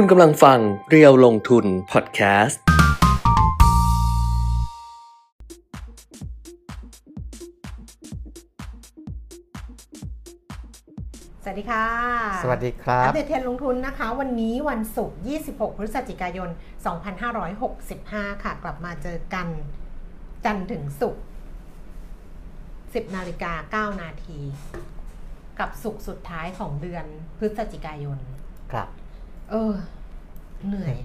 คุณกำลังฟังเรียวลงทุนพอดแคสต์ สวัสดีค่ะ สวัสดีครัอับปเดตเทรนด์ลงทุนนะคะ วันนี้วันศุกร์ 26 พฤศจิกายน 2565 ค่ะ กลับมาเจอกันจันทร์ถึงศุกร์ 10 นาฬิกา 9 นาที กับศุกร์สุดท้ายของเดือนพฤศจิกายน ครับ เออ เหนื่อย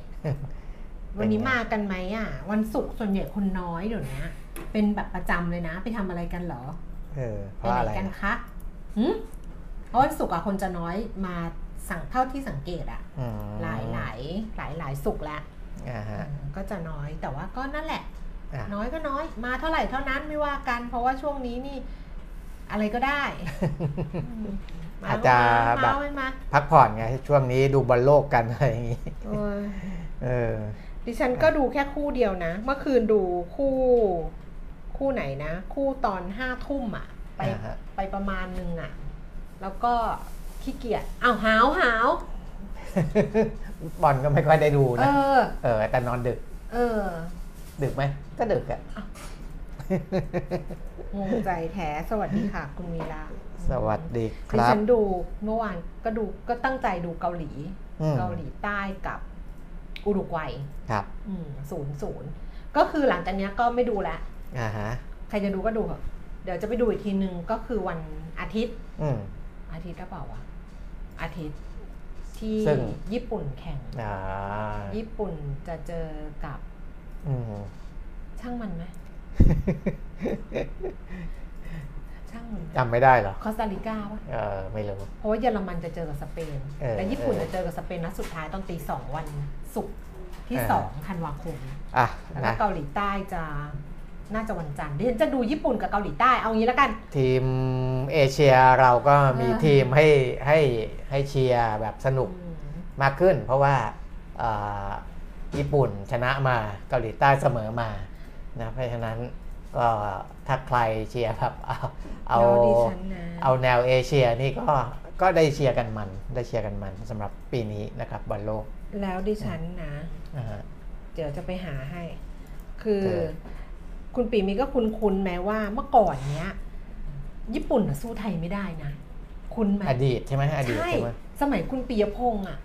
วันนี้มากันไหมอะ วันศุกร์ส่วนใหญ่คนน้อยเดี๋ยวนี้เป็นแบบประจำเลยนะ ไปทำอะไรกันเหรอ เออเพไปราะไหนอะไรกันนะคะหืมเพราะวันศุกร์อะคนจะน้อยมาสั่งเท่าที่สังเกตอะอืมหลายหลายหลายหลายศุกร์แล้วอ่าฮะเออก็จะน้อยแต่ว่าก็นั่นแหละอะน้อยก็น้อย มาเท่าไหร่เท่านั้นไม่ว่ากัน เพราะว่าช่วงนี้นี่ อะไรก็ได้ อืมมอาจจะมาแบบมาไม่มาพักผ่อนไงช่วงนี้ดูบอลโลกกันอะไรอย่างงี้โอ้ยเออดิฉันก็ดูแค่คู่เดียวนะ เมื่อคืนดูคู่คู่ไหนนะ คู่ตอนห้าทุ่มอะไปอ่าฮะไปประมาณหนึ่งอะแล้วก็ขี้เกียจอ้าวหาวหาวบอลก็ไม่ค่อยได้ดูเอนะอเออ แต่นอนดึก เออ ดึกไหม ก็ดึกอะ งงใจแท้สวัสดีค่ะ คุณวีระสวัสดีคดิรับฉันดูเมื่อวานก็ดูก็ตั้งใจดูเกาหลีอืมเกาหลีใต้กับอุรุกวัยครับศูนย์ศูนย์ก็คือหลังจากเนี้ยก็ไม่ดูแล้วอ่าฮะใครจะดูก็ดูเถอะเดี๋ยวจะไปดูอีกทีนึงก็คือวันอาทิตย์อืมอาทิตย์หรือเปล่าวะอาทิตย์ที่ซึ่งญี่ปุ่นแข่งอ่าญี่ปุ่นจะเจอกับอืมช่างมันไหม ช่างมันจำไม่ได้เหรอคอสตาริกาปะเออไม่รู้ เพราะว่าเยอรมันจะเจอกับสเปน เออ และญี่ปุ่นเออจะเจอกับสเปนนัดสุดท้ายตอนตีสองวันศุกร์ที่เออสองธันวาคม อะแล้วก็นะเกาหลีใต้จะน่าจะวันจันทร์ดิฉันจะดูญี่ปุ่นกับเกาหลีใต้เอางี้แล้วกัน ทีมเอเชียเราก็มีเออ ทีมให้ให้ให้เชียร์แบบสนุก อืมมากขึ้นเพราะว่าเอ่อญี่ปุ่นชนะมาเกาหลีใต้เสมอมา นะเพราะฉะนั้นก็ถ้าใครเชียร์แบบเอาเอาแล้วดิฉันนะเอาแนวเอเชียนี่ก็ก็ได้เชียร์กันมัน ได้เชียร์กันมันสำหรับปีนี้นะครับบอลโลก แล้วดิฉันนะนะฮะเดี๋ยวจะไปหาให้ คือเออคุณปีมีก็คุ้นคุ้นๆแม้ว่าเมื่อก่อนเนี้ย ญี่ปุ่นน่ะสู้ไทยไม่ได้นะ คุณไหมอดีตใช่ไหมอดีตใช่ใช่ไหมสมัยคุณปียพงษ์อะ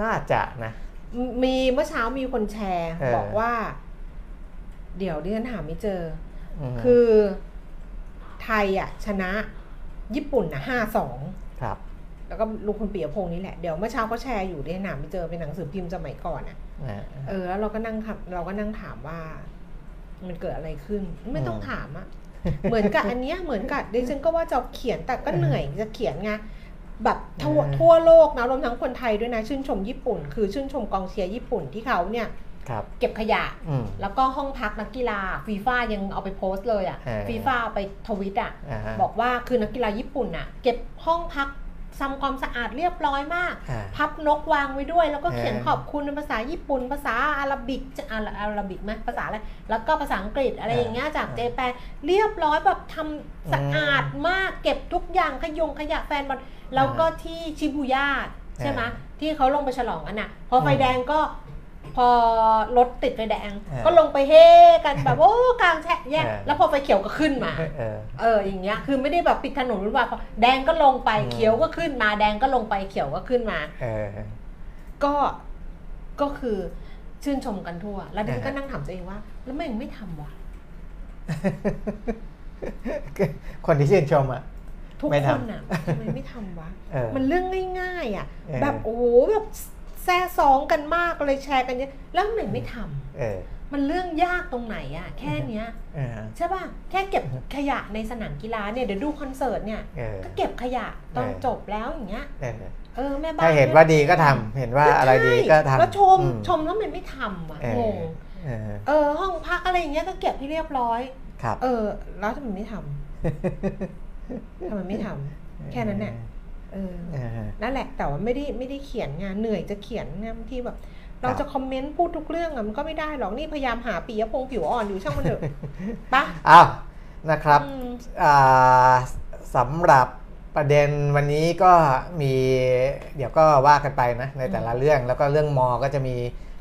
น่าจะนะมมีเมื่อเช้ามีคนแชร์เออบอกว่า เดี๋ยวดิฉันหาไม่เจอมคือไทยอะชนะญี่ปุ่นนะห้าสองครับแล้วก็ลุงคุณปียพงษ์นี่แหละ เดี๋ยวเมื่อเช้าก็แชร์อยู่ดิฉันหาไม่เจอเป็นหนังสือพิมพ์สมัยก่อนอะนะเออ แล้วเราก็นั่งขับเราก็นั่งถามว่า มันเกิดอะไรขึ้น ไม่ต้องอืมถามอะเหมือนกับอันเนี้ยเหมือนกับดิฉันก็ว่าจะเขียนแต่ก็เหนื่อยจะเขียนไงแบบทั่วทั่วโลกนะรวมทั้งคนไทยด้วยนะ ชื่นชมญี่ปุ่น คือชื่นชมกองเชียร์ญี่ปุ่นที่เขาเนี่ยครับ เก็บขยะอืมแล้วก็ห้องพักนักกีฬาฟีฟ่ายังเอาไปโพสต์เลยอะเออฟีฟ่าเอาไปทวิตอะอ่าฮะบอกว่าคือนักกีฬาญี่ปุ่นอะเก็บห้องพักทำความสะอาดเรียบร้อยมากอ่าพับนกวางไว้ด้วย แล้วก็เขียนเออขอบคุณเป็นภาษาญี่ปุ่น ภาษาอาหรับิกจะอาอาหรับิกไหมภาษาอะไร แล้วก็ภาษาอังกฤษอะไรอย่างเงี้ยจากเจแปนเรียบร้อยแบบทำสะอาดมากเก็บทุกอย่างขยงขยะแฟนบอลแล้วก็ที่ชิบูย่าใช่ไหมที่เขาลงไปฉลองกันอะ พอไฟแดงก็ พอรถติดไฟแดง ก็ลงไปเฮกันแบบโอ้กลางแช่แยกแล้วพอไฟเขียวก็ขึ้นมาเออเอออย่างเงี้ยคือไม่ได้แบบปิดถนนวุ่นวายพอแดงก็ลงไปอืมเขียวก็ขึ้นมา แดงก็ลงไปเขียวก็ขึ้นมาเออก็ก็คือชื่นชมกันทั่ว แล้วดิฉันก็อ่าฮะนั่งถามตัวเองว่า แล้วไม่ไม่ทำวะคนที่ชื่นชมอะทุกไม่คทำนอะทำไมไม่ทำวะเออมันเรื่องง่ายๆอะเออแบบโอ้โหแบบ แซ่ซองกันมากเลยแชร์กันเยอะแล้วทำไมไม่ทำเออ มันเรื่องยากตรงไหนอะแค่เนี้ยเออ ใช่ป่ะแค่เก็บขยะในสนามกีฬาเนี่ยเดี๋ยวดูคอนเสิร์ตเนี่ยเออ ก็เก็บขยะตอนเออจบแล้วอย่างเงี้ยเออเออแม่บ้านถ้าเห็นว่าดีก็ทำเห็นว่าอะไรดีก็ทำแล้วชมอืชมแล้วมันไม่ทำอะเอองงเออเออห้องพักอะไรอย่างเงี้ยก็เก็บให้เรียบร้อย ครับ เออ แล้วทำไมไม่ทำ ทำไมไม่ทำ แค่นั้นเนี่ย เออเออนั่นแหละแต่ว่าไม่ได้ไม่ได้เขียนงานเหนื่อยจะเขียนงานบางทีแบบเราจะคอมเมนต์พูดทุกเรื่องอะมันก็ไม่ได้หรอกนี่พยายามหาปียพงษ์ผิวอ่อนอยู่ช่างมันเถอะปะอ้าวนะครับอืมอ่าสำหรับประเด็นวันนี้ก็มีเดี๋ยวก็ว่ากันไปนะในแต่ละเรื่องแล้วก็เรื่องมอก็จะมี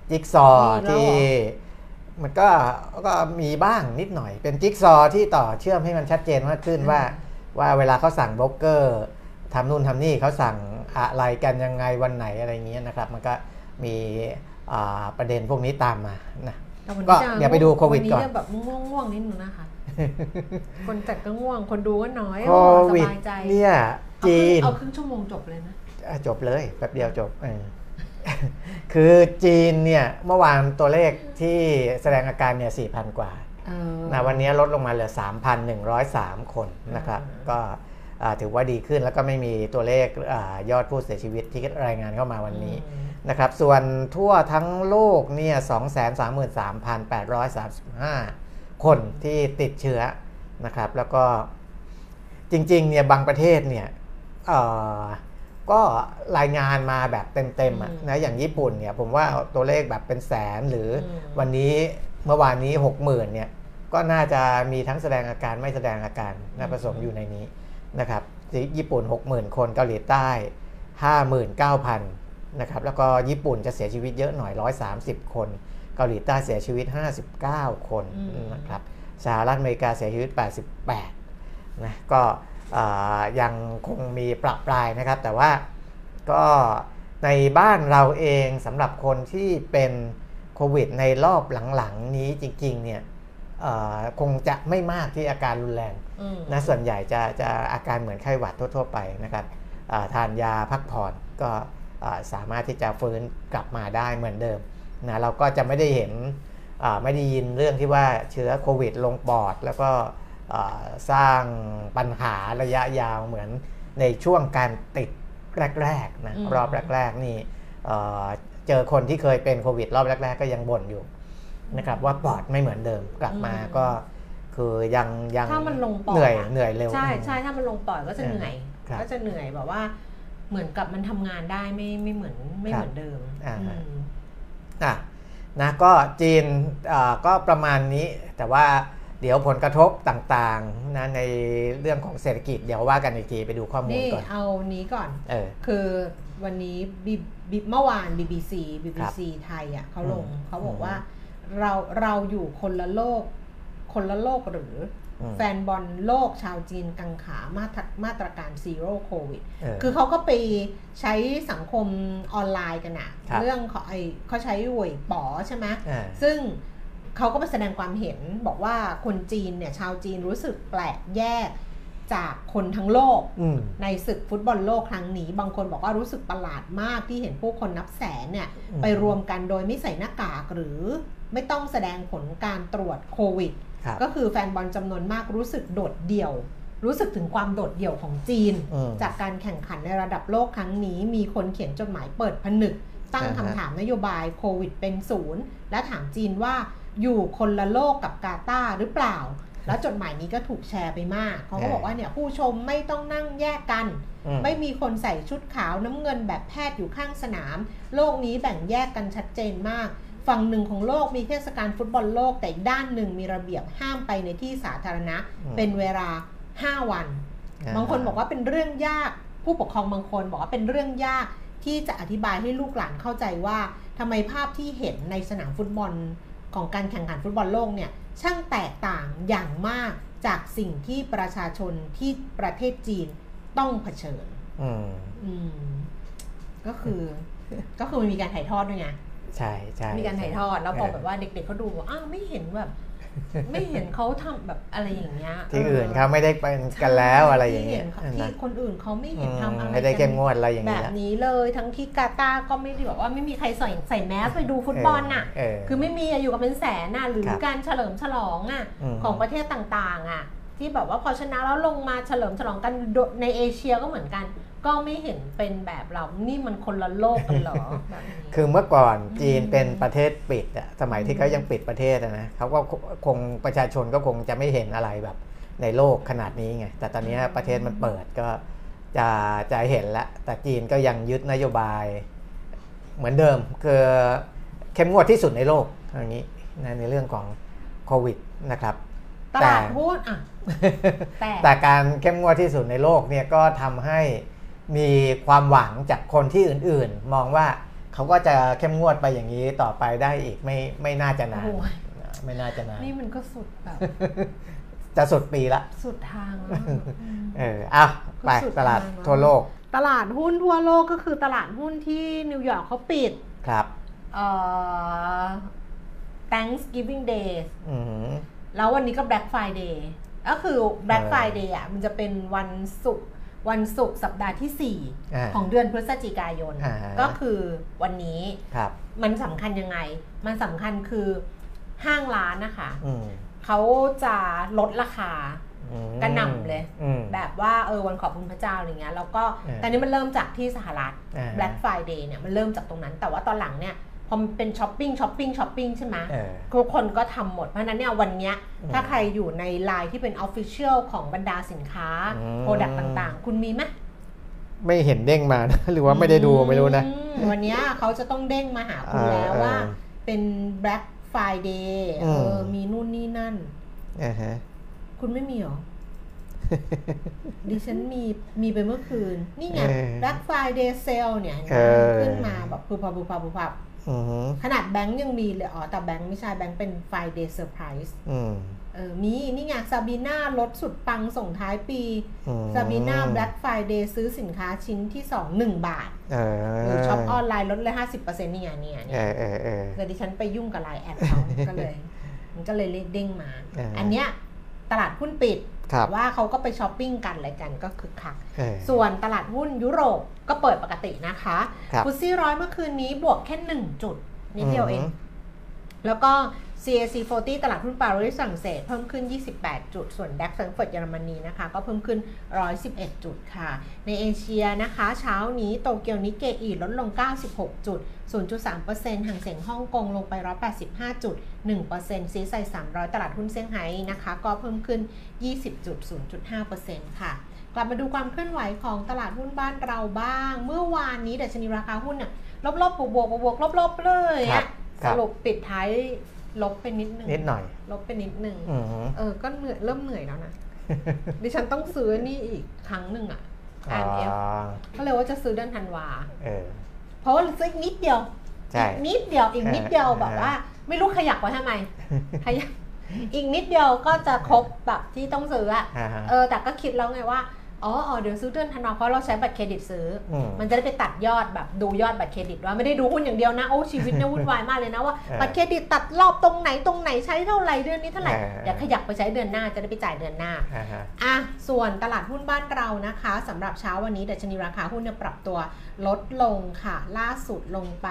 จิ๊กซอว์มีแล้วเหรอที่มันก็ก็มีบ้างนิดหน่อย เป็นจิ๊กซอว์ที่ต่อเชื่อมให้มันชัดเจนมากขึ้นว่า ว่าเวลาเขาสั่งบล็อกเกอร์ ทำนู่นทำนี่เขาสั่งอะไรกันยังไงวันไหนอะไรเงี้ยนะครับ มันก็มีอ่าประเด็นพวกนี้ตามมานะแต่วันก็นี้จะเดี๋ยวไปดูโควิดก่อนนนี้จะแบบง่วงๆนิดนึงนะคะ คนจัดก็ง่วง คนดูก็น้อยโคโอ้สวิดบายใจเนี่ยเอาคจีรึ่งนเอาครึ่งชั่วโมงจบเลยนะอะจบเลยแป๊บเดียวจบเออคือจีนเนี่ยเมื่อวานตัวเลขที่แสดงอาการเนี่ย4,000 กว่าเออนะวันนี้ลดลงมาเหลือ 3,103 คนนะครับอืมก็อ่า ถือว่าดีขึ้นแล้วก็ไม่มีตัวเลขอายอดผู้เสียชีวิตที่รายงานเข้ามาวันนี้อืมนะครับ ส่วนทั่วทั้งโลกเนี่ย233,835 คนที่ติดเชื้อนะครับ แล้วก็จริงๆเนี่ยบางประเทศเนี่ยเอ่อก็รายงานมาแบบเต็มๆอะอืมนะอย่างญี่ปุ่นเนี่ยผมว่าตัวเลขแบบเป็นแสนหรืออมวันนี้เมื่อวานนี้ 60,000เนี่ยก็น่าจะมีทั้งแสดงอาการไม่แสดงอาการนะผสมอยู่ในนี้ นะครับที่ญี่ปุ่น 60,000 คนเกาหลีใต้ 59,000นะครับแล้วก็ญี่ปุ่นจะเสียชีวิตเยอะหน่อย 130 คน เกาหลีใต้เสียชีวิต 59 คนอืมนะครับสหรัฐอเมริกาเสียชีวิต 88นะก็อ่ายังคงมีประปรายนะครับ แต่ว่าก็ในบ้านเราเองสำหรับคนที่เป็นโควิดในรอบหลังๆนี้จริงๆเนี่ยเอ่อคงจะไม่มากที่อาการรุนแรงอืม นะส่วนใหญ่จะจะอาการเหมือนไข้หวัดทั่ว ๆ ไปนะครับอ่าทานยาพักผ่อนก็อ่าสามารถที่จะฟื้นกลับมาได้เหมือนเดิมนะเราก็จะไม่ได้เห็นอ่าไม่ได้ยินเรื่องที่ว่าเชื้อโควิดลงปอด แล้วก็อ่าสร้างปัญหาระยะยาวเหมือนในช่วงการติดแรกๆนะอืมรอบแรก ๆ นี่เอ่อเจอคนที่เคยเป็นโควิดรอบแรก ๆ ก็ยังบ่นอยู่นะครับว่าปอดไม่เหมือนเดิมกลับมาก็ คือยังยังถ้ามันลงปอดเหนื่อยอะเหนื่อยเร็วใช่ใช่ถ้ามันลงปอดก็จะเหนื่อยครับก็จะเหนื่อยแบบว่า เหมือนกับมันทำงานได้ไม่ไม่เหมือนไม่ครับเหมือนเดิมอ่าอืมอะนะก็จีนอ่าก็ประมาณนี้แต่ว่าเดี๋ยวผลกระทบต่างๆนะในเรื่องของเศรษฐกิจเดี๋ยวว่ากันอีกทีไปดูข้อมูลนี่ก่อนเอานี้ก่อนเออคือวันนี้บีบีเมื่อวาน BBC BBC ไทยอะเขาลงอืมเขาบอกว่าเราเราอยู่คนละโลก คนละโลกหรืออืมแฟนบอลโลกชาวจีนกังขามาตรมาตรการ Zero โควิดเออคือเขาก็ไปใช้สังคมออนไลน์กันอะครับเรื่องของไอเขาใช้เวยป๋อใช่ไหมอ่าซึ่งเขาก็ไปแสดงความเห็นบอกว่าคนจีนเนี่ยชาวจีนรู้สึกแปลกแยกจากคนทั้งโลกอืมในศึกฟุตบอลโลกครั้งนี้ บางคนบอกว่ารู้สึกประหลาดมากที่เห็นผู้คนนับแสนเนี่ยอืมไปรวมกันโดยไม่ใส่หน้ากากหรือไม่ต้องแสดงผลการตรวจโควิดครับ ก็คือแฟนบอลจำนวนมากรู้สึกโดดเดี่ยว รู้สึกถึงความโดดเดี่ยวของจีนอืมจากการแข่งขันในระดับโลกครั้งนี้ มีคนเขียนจดหมายเปิดผนึก ตั้งอ่าฮะคำถามนโยบายโควิดเป็นศูนย์และถามจีนว่าอยู่คนละโลกกับกาตาร์หรือเปล่า แล้วจดหมายนี้ก็ถูกแชร์ไปมาก เขาก็บอกว่าเนี่ยผู้ชมไม่ต้องนั่งแยกกันอืมไม่มีคนใส่ชุดขาวน้ำเงินแบบแพทย์อยู่ข้างสนาม โลกนี้แบ่งแยกกันชัดเจนมาก ฝั่งหนึ่งของโลกมีเทศกาลฟุตบอลโลก แต่อีกด้านหนึ่งมีระเบียบห้ามไปในที่สาธารณะอืมเป็นเวลา 5 วัน บางคนบอกว่าเป็นเรื่องยากผู้ปกครองบางคนบอกว่าเป็นเรื่องยากที่จะอธิบายให้ลูกหลานเข้าใจว่าทำไมภาพที่เห็นในสนามฟุตบอลของการแข่งขันฟุตบอลโลกเนี่ยช่างแตกต่างอย่างมากจากสิ่งที่ประชาชนที่ประเทศจีนต้องเผชิญ อืมอืมก็คือ ก็คือมันมีการถ่ายทอดด้วยไง ใช่ใช่มีการถ่ายทอดแล้วพอเแบบว่าเด็กๆเขาดูบอกอ้าวไม่เห็นแบบไม่เห็นเขาทำแบบอะไรอย่างเงี้ยที่อื่นเขาไม่ได้เป็นกันแล้วอะไรอย่างเงี้ยที่ห็นนะที่คนอื่นเขาไม่เห็นทำอะไรไม่ได้เข้มงวดอะไรอย่างแบเงี้บยนี้เลยทั้งที่กาตาร์ก็ไม่ได้แบบว่าไม่มีใครใส่ใส่แมสไปดูฟุตบอลน่ะเออคือไม่มีอะอยู่กับเป็นแสนน่ะหรือครับการเฉลิมฉลองอะอืมของประเทศต่างๆอะ ที่แบบว่าพอชนะแล้วลงมาเฉลิมฉลองกันโดในเอเชียก็เหมือนกัน ก็ไม่เห็นเป็นแบบเรา นี่มันคนละโลกกันเหรอแบบนี้ คือเมื่อก่อนจีนอืมเป็นประเทศปิดอะสมัยที่เขายังปิดประเทศอะนะเขาก็คงประชาชนก็คงจะไม่เห็นอะไรแบบในโลกขนาดนี้ไง แต่ตอนนี้ประเทศมันเปิดก็จะจะเห็นแล้วแต่จีนก็ยังยึดนโยบายเหมือนเดิม คือเข้มงวดที่สุดในโลกอย่างนี้นะในเรื่องของโควิดนะครับตลาดหุ้นอะแต่แต่การเข้มงวดที่สุดในโลกเนี่ยก็ทำให้ มีความหวังจากคนที่อื่นๆ มองว่าเขาก็จะเข้มงวดไปอย่างนี้ต่อไปได้อีกไม่ไม่น่าจะนานโอ้ยไม่น่าจะนานนี่มันก็สุดแบบจะสุดปีละ สุดทางแล้วอืมเอออะไปสุดตลาดทางแล้วทั่วโลก ตลาดหุ้นทั่วโลกก็คือตลาดหุ้นที่นิวยอร์กเขาปิดครับเอ่อ Thanksgiving Day อือหือแล้ววันนี้ก็ Black Friday ก็คือ Black เออ Friday อะมันจะเป็นวันศุกร์ วันศุกร์สัปดาห์ที่อ่า4ของเดือนพฤศจิกายนอ่าก็คือวันนี้ครับมันสำคัญยังไง มันสำคัญคือห้างร้านนะคะอืมเขาจะลดราคาอืมกระหน่ำเลยอืมแบบว่าเออวันขอบคุณพระเจ้าอะไรเงี้ยแล้วก็เออแต่นี้มันเริ่มจากที่สหรัฐอ่า Black Friday เนี่ยมันเริ่มจากตรงนั้น แต่ว่าตอนหลังเนี่ยพ อมันเป็นช้อปปิ้งช้อปปิ้งช้อปปิ้งใช่ไหมเออทุกคนก็ทำหมด เพราะฉะนั้นเนี่ยวันเนี้ยอืมถ้าใครอยู่ในไลน์ที่เป็น Official ของบรรดาสินค้าอืม product ต่างๆ คุณมีไหมไม่เห็นเด้งมานะหรือว่าไม่ได้ดูไม่รู้นะอืมวันเนี้ยเขาจะต้องเด้งมาหาคุณเออแล้วเออว่า เป็น Black Friday เออมมีนู่นนี่นั่นอ่าฮะคุณไม่มีเหรอดิฉันมีมีไปเมื่อคืน นี่ไงเออ Black Friday Sale เนี่ยเออขึ้นมาแบบพูพับพูพับพูพับอือหือ ขนาดแบงก์ยังมีเลยอ๋อแต่แบงก์ไม่ใช่แบงก์เป็น Friday Surprise อืมเออมีนี่ไงซาบีน่าลดสุดปังส่งท้ายปีอืมซาบีน่า Black Friday ซื้อสินค้าชิ้นที่2 1บาทเออหรือช็อปออนไลน์ลดเลย50%นี่ไงเนี่ยเอเนี่ยอเออเออแต่ดิฉันไปยุ่งกับไลน์ add เขาก็เลย มันก็เลยเด้งมาเอออัอันเนี้ยตลาดหุ้นปิดครับ ว่าเขาก็ไปช้อปปิ้งกันอะไรกันก็คึกคักเออส่วนตลาดหุ้นยุโรปก็เปิดปกตินะคะครับฟุตซี่ร้อยเมื่อคืนนี้บวกแค่1จุดนิดเดียวเองมแล้วก็ CAC 40 ตลาดหุ้นปารีสฝรั่งเศสเพิ่มขึ้น 28 จุด ส่วน DAX แฟรงก์เฟิร์ตเยอรมนีนะคะ ก็เพิ่มขึ้น 111 จุดค่ะ ในเอเชียนะคะ เช้านี้โตเกียวนิเกอีลดลง 96 จุด 0.3%ห่างเสียงฮ่องกงลงไป 185 จุด 1%ซีไซ300 ตลาดหุ้นเซี่ยงไฮ้นะคะ ก็เพิ่มขึ้น 20จุด0.5%ค่ะ กลับมาดูความเคลื่อนไหวของตลาดหุ้นบ้านเราบ้าง เมื่อวานนี้ดัชนีราคาหุ้นน่ะลบๆบวกๆบวกๆลบๆเลยครัอะบคสรับรุปปิดท้าย ลบไปนิดนึงนิดหน่อย ลบไปนิดนึงอือหือเออก็เหนื่อยเริ่มเหนื่อยแล้วนะดิฉันต้องซื้อนี่อีกครั้งหนึ่งอะอ๋อ RF ก็เลยว่าจะซื้อเดือนธันวาเออเพราะว่าซื้ออีกนิดเดียวใช่อีกนิดเดียวอีกนิดเดียวเออแบบว่า ไม่รู้ขยักไว้ทำไมขยักอีกนิดเดียวก็จะครบแบบที่ต้องซื้ออะอ่าฮะเออแต่ก็คิดแล้วไงว่า อ๋ออ๋อเดี๋ยวซื้อเดือนธันวาเพราะเราใช้บัตรเครดิตซื้ออมมันจะได้ไปตัดยอดแบบดูยอดบัตรเครดิตว่าไม่ได้ดูหุ้นอย่างเดียวนะ โอ้ชีวิตเนี่ยวุ่นวายมากเลยนะว่าเออบัตรเครดิตตัดรอบตรงไหนตรงไหนใช้เท่าไหร่เดือนนี้เท่าไหร่เออเดี๋ยวขยับไปใช้เดือนหน้าจะได้ไปจ่ายเดือนหน้าอ่าฮะอะส่วนตลาดหุ้นบ้านเรานะคะสำหรับเช้าวันนี้ดัชนีราคาหุ้นเนี่ยปรับตัวลดลงค่ะ ล่าสุดลงไป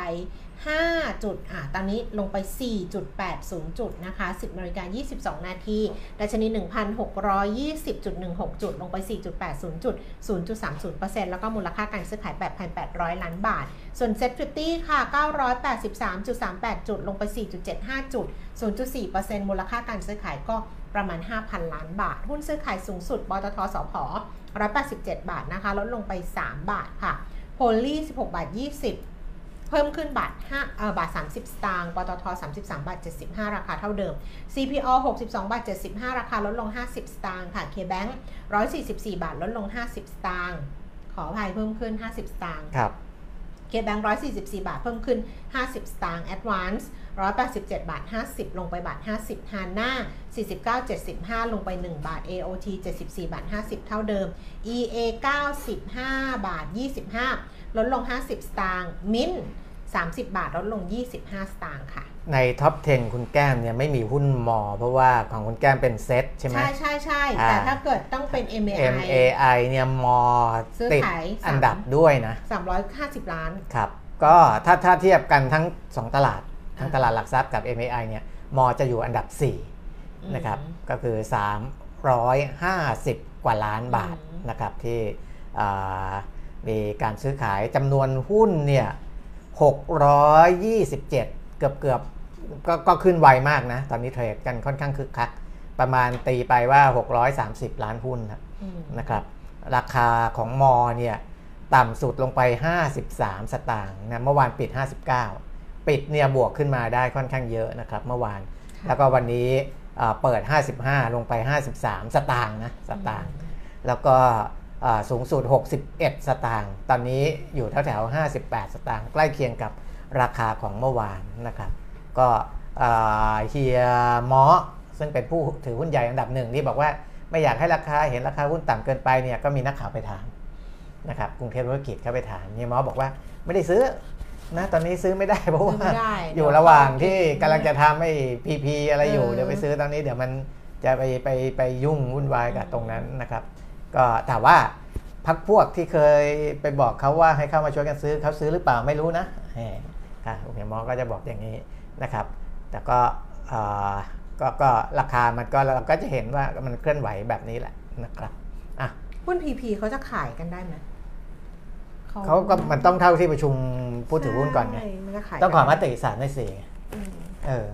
5 จุดอะตอนนี้ลงไป 4.80 จุดนะคะ 10นาฬิกา22 นาทีดัชนี 1,620.16 จุด ลงไป 4.80 จุด 0.30%แล้วก็มูลค่าการซื้อขาย 8,800 ล้านบาท ส่วนเซ็ต50ค่ะ 983.38 จุด ลงไป 4.75 จุด 0.4%มูลค่าการซื้อขายก็ประมาณ 5,000 ล้านบาท หุ้นซื้อขายสูงสุดปตทสพ187 บาทนะคะ ลดลงไป 3 บาทค่ะ โพลี16 บาท 20 เพิ่มขึ้นบาท5เอ่อบาท 30 สตางค์ ปตท 33 บาท 75 ราคาเท่าเดิม CPO 62 บาท 75 ราคาลดลง 50 สตางค์ค่ะ KBank 144 บาทลดลง 50 สตางค์ ขออภัยเพิ่มขึ้น 50 สตางค์ครับ เคแบงค์144บาท เพิ่มขึ้น50สตางค์ Advance 187บาท50ลงไปบาท50 Hana 49 75ลงไป1บาท AOT 74บาท50เท่าเดิม EA 95บาท25ลดลง50สตางค์ Mint 30 บาทลดลง 25 สตางค์ค่ะ ใน top 10 คุณแก้มเนี่ยไม่มีหุ้นมอ เพราะว่าของคุณแก้มเป็นเซ็ตใช่ไหมใช่ใช่ใช่อ่าแต่ถ้าเกิดต้องเป็น MAI MAI เนี่ยมอซื้อติดขายสามอันดับด้วยนะ 350 ล้าน ครับ ก็ถ้าถ้าเทียบกันทั้ง 2 ตลาด ทั้งตลาดหลักทรัพย์กับ MAI เนี่ยมอจะอยู่อันดับ 4 นะครับอืมก็คือ 350 กว่าล้านบาทอืมนะครับที่อ่ามีการซื้อขายจำนวนหุ้นเนี่ย 627 เกือบเกือบก็ก็ขึ้นไวมากนะ ตอนนี้เทรดกันค่อนข้างคึกคัก ประมาณตีไปว่า 630 ล้านหุ้นครับอืมนะครับ ราคาของมอเนี่ยต่ำสุดลงไป 53 สตางค์นะเมื่อวานปิด 59 ปิดเนี่ยบวกขึ้นมาได้ค่อนข้างเยอะนะครับเมื่อวาน แล้วก็วันนี้อ่าเปิด 55 ลงไป 53 สตางค์นะสตางค์แล้วก็อ่า สูงสุด 61 สตางค์ ตอนนี้อยู่แถวๆ58 สตางค์ ใกล้เคียงกับราคาของเมื่อวานนะครับ ก็อ่าเฮียมอซึ่งเป็นผู้ถือหุ้นใหญ่อันดับหนึ่งที่บอกว่าไม่อยากให้ราคาเห็นราคาหุ้นต่ำเกินไปเนี่ยก็มีนักข่าวไปถามนะครับกรุงเทพธุรกิจเข้าไปถามเฮียมอบอกว่าไม่ได้ซื้อนะตอนนี้ซื้อไม่ได้เพราะว่าซื้อไม่ได้อยู่ระหว่างที่กำลังจะทำไอ้พีพีอะไรอยู่เออเดี๋ยวไปซื้อตอนนี้เดี๋ยวมันจะไปไปไปยุ่งวุ่นวายกับตรงนั้นนะครับ ก็แต่ว่าพักพวกที่เคยไปบอกเขาว่าให้เข้ามาช่วยกันซื้อเขาซื้อหรือเปล่าไม่รู้นะแหมค่ะโอเคมอก็จะบอกอย่างนี้นะครับ แต่ก็เอ่อก็ก็ราคามันก็เราก็จะเห็นว่ามันเคลื่อนไหวแบบนี้แหละนะครับอะหุ้นพีพีเขาจะขายกันได้ไหมเขาก็มันต้องเท่าที่ประชุมผู้ถือหุ้นก่อนไงใช่มันจะขายต้องขอมกันติสามในสี่อืมเออ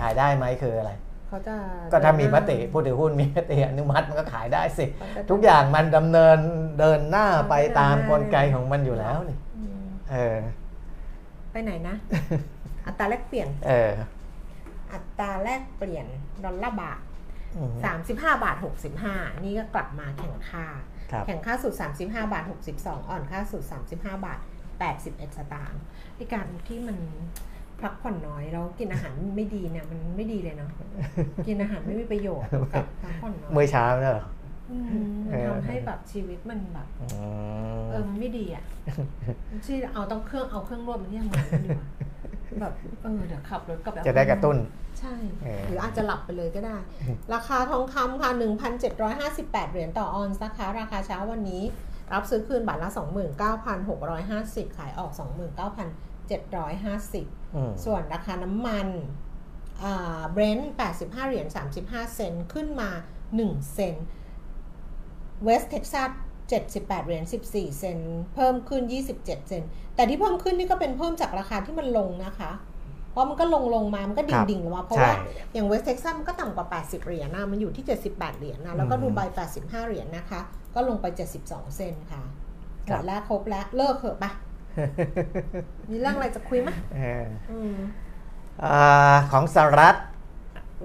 ขายได้ไหมคืออะไร เขาจะก็ถ้ามีมติผู้ถือหุ้นมีมติอนุมัติมันก็ขายได้สิมันจะทุกอย่างมันดำเนินเดินหน้าไปมันก็ตามเดินหน้ากลไกของมันอยู่แล้วนี่อืมเออ ไปไหนนะ อัตราแลกเปลี่ยน เออ อัตราแลกเปลี่ยนดอลลาร์บาทอืม35บาท65นี่ก็กลับมาแข่งค่าครับแข่งค่าสุด35บาท62อ่อนค่าสุด35บาท81สตางค์ในการที่มัน พักผ่อนน้อยแล้วกินอาหารไม่ดีเนี่ยมันไม่ดีเลยเนาะกินอาหารไม่มีประโยชน์กับพักผ่อนน้อยเมื่อเช้าเนี่มันทำให้แบบชีวิตมันแบบเออไม่ดีอะที่เอาต้องเครื่องเอาเครื่องรวดมันที่ทำงานดีแบบเออเดี๋ยวขับรถกลับจะได้กระตุ้น ใช่ หรืออาจจะหลับไปเลยก็ได้ ราคาทองคำค่ะ 1,758 เหรียญต่อออนซ์นะคะ ราคาเช้าวันนี้ รับซื้อคืนบาทละ 29,650 ขายออก 29,000 750 ส่วนราคาน้ำมันเบรนท์85 เหรียญ 35 เซนต์ขึ้นมา 1 เซนต์เวสเท็กซัส78 เหรียญ 14 เซนต์เพิ่มขึ้น 27 เซนต์แต่ที่เพิ่มขึ้นนี่ก็เป็นเพิ่มจากราคาที่มันลงนะคะ เพราะมันก็ลงลงมา มันก็ดิ่งดิ่งลงมา เพราะว่าอย่างเวสเท็กซัสมันก็ต่ำกว่า 80 เหรียญนะ มันอยู่ที่ 78 เหรียญนะ แล้วก็ดูไบ85 เหรียญนะคะ ก็ลงไป 72 เซนต์ค่ะหมดแล้วครบแล้วเลิกเถอะปะ มีเรื่องอะไรจะคุยไหมเอออืมอาของสหรัฐ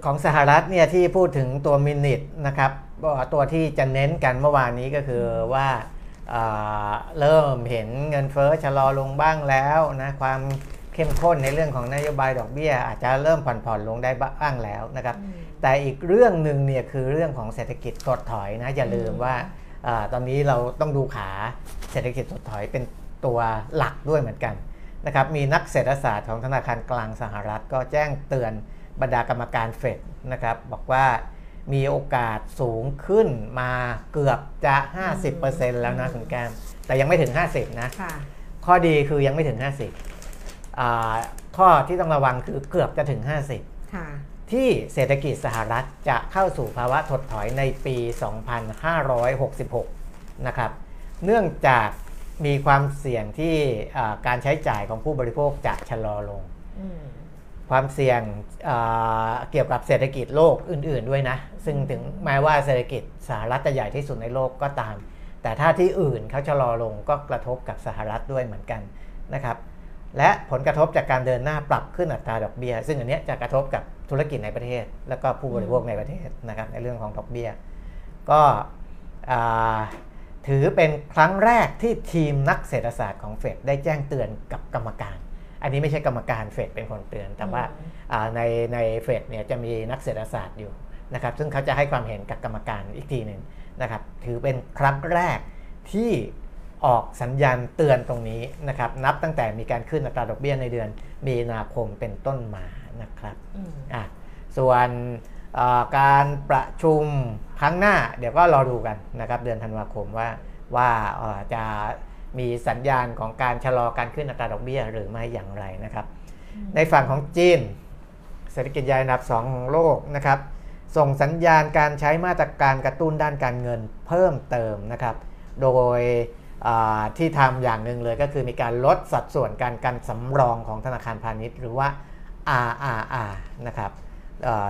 ของสหรัฐเนี่ยที่พูดถึงตัว minute นะครับก็ตัวที่จะเน้นกันเมื่อวานนี้ก็คือว่าอ่าเริ่มเห็นเงินเฟ้อชะลอลงบ้างแล้วนะความเข้มข้นในเรื่องของนโยบายดอกเบี้ย อาจจะเริ่มผ่อนผ่อนลงได้บ้างแล้วนะครับ แต่อีกเรื่องหนึ่งเนี่ยคือเรื่องของเศรษฐกิจถดถอยนะอย่าลืมว่าอาตอนนี้เราต้องดูขาเศรษฐกิจถดถอยเป็น ตัวหลักด้วยเหมือนกันนะครับมีนักเศรษฐศาสตร์ของธนาคารกลางสหรัฐ ก็แจ้งเตือนบรรดากรรมการเฟดนะครับบอกว่ามีโอกาสสูงขึ้นมาเกือบจะ 50%แล้วนะคุณแก้มแต่ยังไม่ถึง 50 นะค่ะข้อดีคือยังไม่ถึง 50อ่าข้อที่ต้องระวังคือเกือบจะถึง 50ค่ะที่เศรษฐกิจสหรัฐจะเข้าสู่ภาวะถดถอยในปี 2566 นะครับ เนื่องจาก มีความเสี่ยงที่อ่าการใช้จ่ายของผู้บริโภคจะชะลอลงอืมความเสี่ยงอ่าเกี่ยวกับเศรษฐกิจโลกอื่น ๆด้วยนะ ซึ่งถึงแม้ว่าเศรษฐกิจสหรัฐจะใหญ่ที่สุดในโลกก็ตาม แต่ถ้าที่อื่นเขาชะลอลงก็กระทบกับสหรัฐด้วยเหมือนกันนะครับ และผลกระทบจากการเดินหน้าปรับขึ้นอัตราดอกเบี้ย ซึ่งอันเนี้ยจะกระทบกับธุรกิจในประเทศ แล้วก็ผู้บริโภคในประเทศนะครับในเรื่องของดอกเบี้ย ก็อ่า ถือเป็นครั้งแรกที่ทีมนักเศรษฐศาสตร์ของเฟดได้แจ้งเตือนกับกรรมการ อันนี้ไม่ใช่กรรมการเฟดเป็นคนเตือน แต่ว่าอืมอ่าในในเฟดเนี่ยจะมีนักเศรษฐศาสตร์อยู่นะครับซึ่งเขาจะให้ความเห็นกับกรรมการอีกทีหนึ่งนะครับถือเป็นครั้งแรกที่ออกสัญญาณเตือนตรงนี้นะครับนับตั้งแต่มีการขึ้นอัตราดอกเบี้ยในเดือนมีนาคมเป็นต้นมานะครับอืมอะส่วนเอ่อ การประชุมครั้งหน้าเดี๋ยวก็รอดูกันนะครับเดือนธันวาคมว่าว่าเอ่อจะมีสัญญาณของการชะลอการขึ้นอัตราดอกเบี้ยหรือไม่อย่างไรนะครับ ในฝั่งของจีน เศรษฐกิจใหญ่อันดับ 2 ของโลกนะครับ ส่งสัญญาณการใช้มาตรการกระตุ้นด้านการเงินเพิ่มเติมนะครับ โดยอ่าที่ทำอย่างหนึ่งเลยก็คือมีการลดสัดส่วนการกันสำรองของธนาคารพาณิชย์ หรือว่า RRR นะครับเอ่อ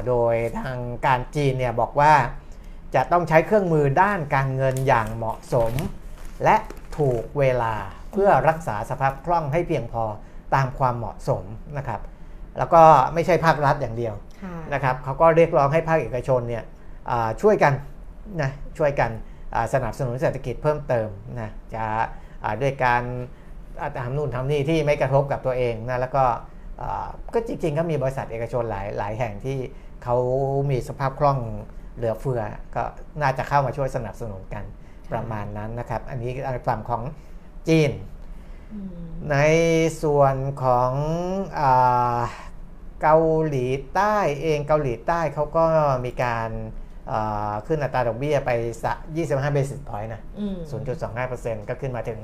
โดยทางการจีนเนี่ยบอกว่าจะต้องใช้เครื่องมือด้านการเงินอย่างเหมาะสม และถูกเวลาเพื่อรักษาสภาพคล่องให้เพียงพอตามความเหมาะสมนะครับ แล้วก็ไม่ใช่ภาครัฐอย่างเดียวนะครับเขาก็เรียกร้องให้ภาคเอกชนเนี่ยช่วยกันนะช่วยกันสนับสนุนเศรษฐกิจเพิ่มเติมนะจะด้วยการทำนู่นทำนี่ที่ไม่กระทบกับตัวเองนะแล้วก็ ก็จริงๆก็มีบริษัทเอกชนหลายหลายแห่งที่เขามีสภาพคล่องเหลือเฟือ ก็น่าจะเข้ามาช่วยสนับสนุนกันประมาณนั้นนะครับ อันนี้ฝั่งของจีนอืมในส่วนของอาเกาหลีใต้เองเกาหลีใต้เขาก็มีการอ่าขึ้นอัตราดอกเบี้ยไปสะ25 basis point นะอืม0.25%ก็ขึ้นมาถึง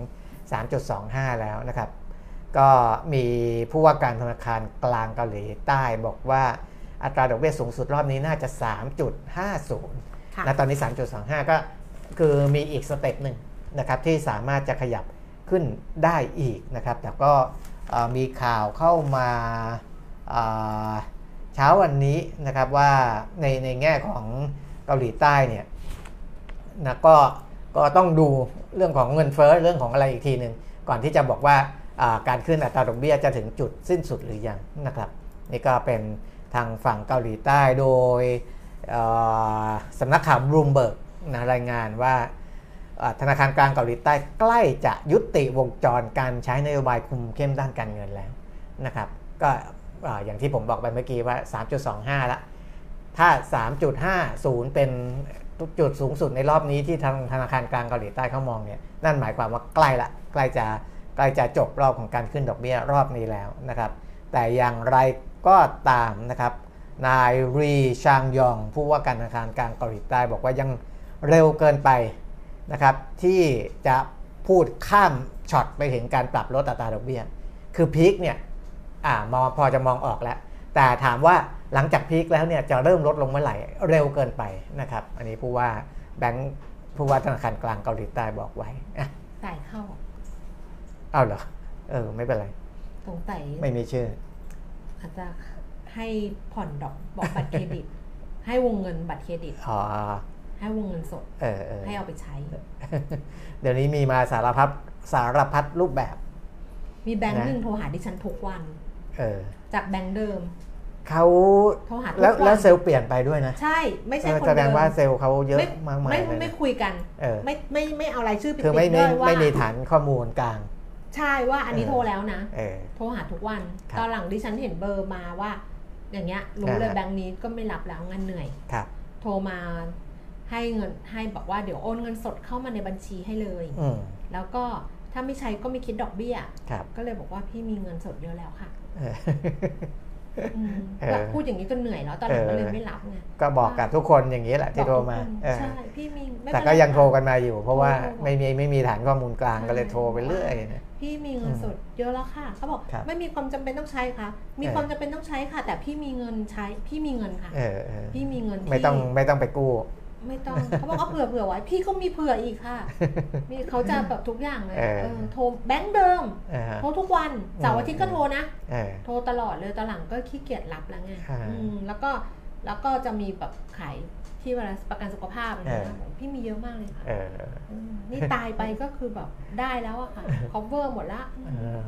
3.25 แล้วนะครับ ก็มีผู้ว่าการธนาคารกลางเกาหลีใต้บอกว่าอัตราดอกเบี้ยสูงสุดรอบนี้น่าจะ 3.50ค่ะนะตอนนี้ 3.25 ก็คือมีอีกสเต็ปหนึ่งนะครับที่สามารถจะขยับขึ้นได้อีกนะครับแต่ก็เอ่อมีข่าวเข้ามาเอ่อเช้าวันนี้นะครับว่าในในแง่ของเกาหลีใต้เนี่ยนะก็ก็ต้องดูเรื่องของเงินเฟ้อเรื่องของอะไรอีกทีหนึ่งก่อนที่จะบอกว่าอ่า การขึ้นอัตราดอกเบี้ยจะถึงจุดสิ้นสุดหรือยังนะครับนี่ก็เป็นทางฝั่งเกาหลีใต้โดยสำนักข่าวบลูมเบิร์กนะรายงานว่าธนาคารกลางเกาหลีใต้ใกล้จะยุติวงจรการใช้นโยบายคุมเข้มด้านการเงินแล้วนะครับก็อย่างที่ผมบอกไปเมื่อกี้ว่า 3.25 ละ ถ้า 3.50 เป็นจุดสูงสุดในรอบนี้ที่ทางธนาคารกลางเกาหลีใต้เขามองเนี่ยนั่นหมายความว่าใกล้ละใกล้จะ ใกล้จะจบรอบของการขึ้นดอกเบี้ยรอบนี้แล้วนะครับ แต่อย่างไรก็ตามนะครับ นายรีชางยอง ผู้ว่าการธนาคารกลางเกาหลีใต้บอกว่ายังเร็วเกินไปนะครับ ที่จะพูดข้ามช็อตไปถึงการปรับลดอัตราดอกเบี้ย คือพีคเนี่ยอ่ามองพอจะมองออกแล้ว แต่ถามว่าหลังจากพีคแล้วเนี่ยจะเริ่มลดลงเมื่อไหร่เร็วเกินไปนะครับ อันนี้ผู้ว่าแบงค์ผู้ว่าธนาคารกลางเกาหลีใต้บอกไว้อะจ่ายเข้า อาเหรอ เออ ไม่เป็นไร สงสัยไม่มีชื่อ อาจจะให้ผ่อนดอกบอกบัตรเครดิต ให้วงเงินบัตรเครดิต อ๋อ ให้วงเงินสด เออเออให้เอาไปใช้ เดี๋ยวนี้มีมาสารพัดสารพัดรูปแบบ มีแบงค์นะหนึ่งโทรหาดิฉันทุกวัน เออ จากแบงค์เดิมเขาโทรหาทุกแล้ววันแล้วเซลล์เปลี่ยนไปด้วยนะ ใช่ไม่ใช่เออคนแสดเดิงมว่าเซลล์เขาเยอะไม่มากมายไม่เลยไม่นะคุยกันเออไม่ไม่ไม่เอารายชื่อปิดคือไม่ๆไม่ด้วยว่าไม่มีฐานข้อมูลกลาง ใช่ว่าอันนี้เออโทรแล้วนะ เออ โทรหาทุกวัน ครับตอนหลังดิฉันเห็นเบอร์มาว่า อย่างเงี้ยรู้เลยอ่าแบงค์นี้ก็ไม่รับแล้วงานเหนื่อย ครับ โทรมาให้เงินให้บอกว่าเดี๋ยวโอนเงินสดเข้ามาในบัญชีให้เลย อืมแล้วก็ถ้าไม่ใช้ก็ไม่คิดดอกเบี้ย ครับก็เลยบอกว่าพี่มีเงินสดเยอะแล้วค่ะเออ อืมเออแบบพูดอย่างนี้ก็เหนื่อยแล้วตอนหลังก็เลยเออ ไม่รับไง ก็บอกกับทุกคนอย่างนี้แหละที่โทรมาบอกทุกคนเออใช่พี่มีไม่แต่เป็นก็ไรยังโทรค่ะกันมาอยู่ เพราะว่าโทรบอกไม่มีไม่มีฐานข้อมูลกลางใช่ก็เลยโทรไปเรื่อยนะ พี่มีเงินสดเยอะแล้วค่ะเขาบอกครับไม่มีความจำเป็นต้องใช้ค่ะ มีเออความจำเป็นต้องใช้ค่ะ แต่พี่มีเงินใช้พี่มีเงินค่ะเออเออพี่มีเงินไม่ต้องที่ไม่ต้องไปกู้ ไม่ต้องเขาบอกเอาเผื่อเผื่อไว้ พี่ก็มีเผื่ออีกค่ะมีเขาจะแบบทุกอย่างเลยเออเออโทรแบงค์เดิมเออโทรทุกวันเสาร์อาทิตย์ก็โทรนะเออโทรตลอดเลยตอนหลังก็ขี้เกียจรับแล้วไงอ่าอืมแล้วก็แล้วก็จะมีแบบขาย ที่เวลาประกันสุขภาพอะไรเงี้ยเออบอกพี่มีเยอะมากเลยค่ะเออมนี่ตายไปก็คือแบบได้แล้วอะค่ะ cover หมดละเออ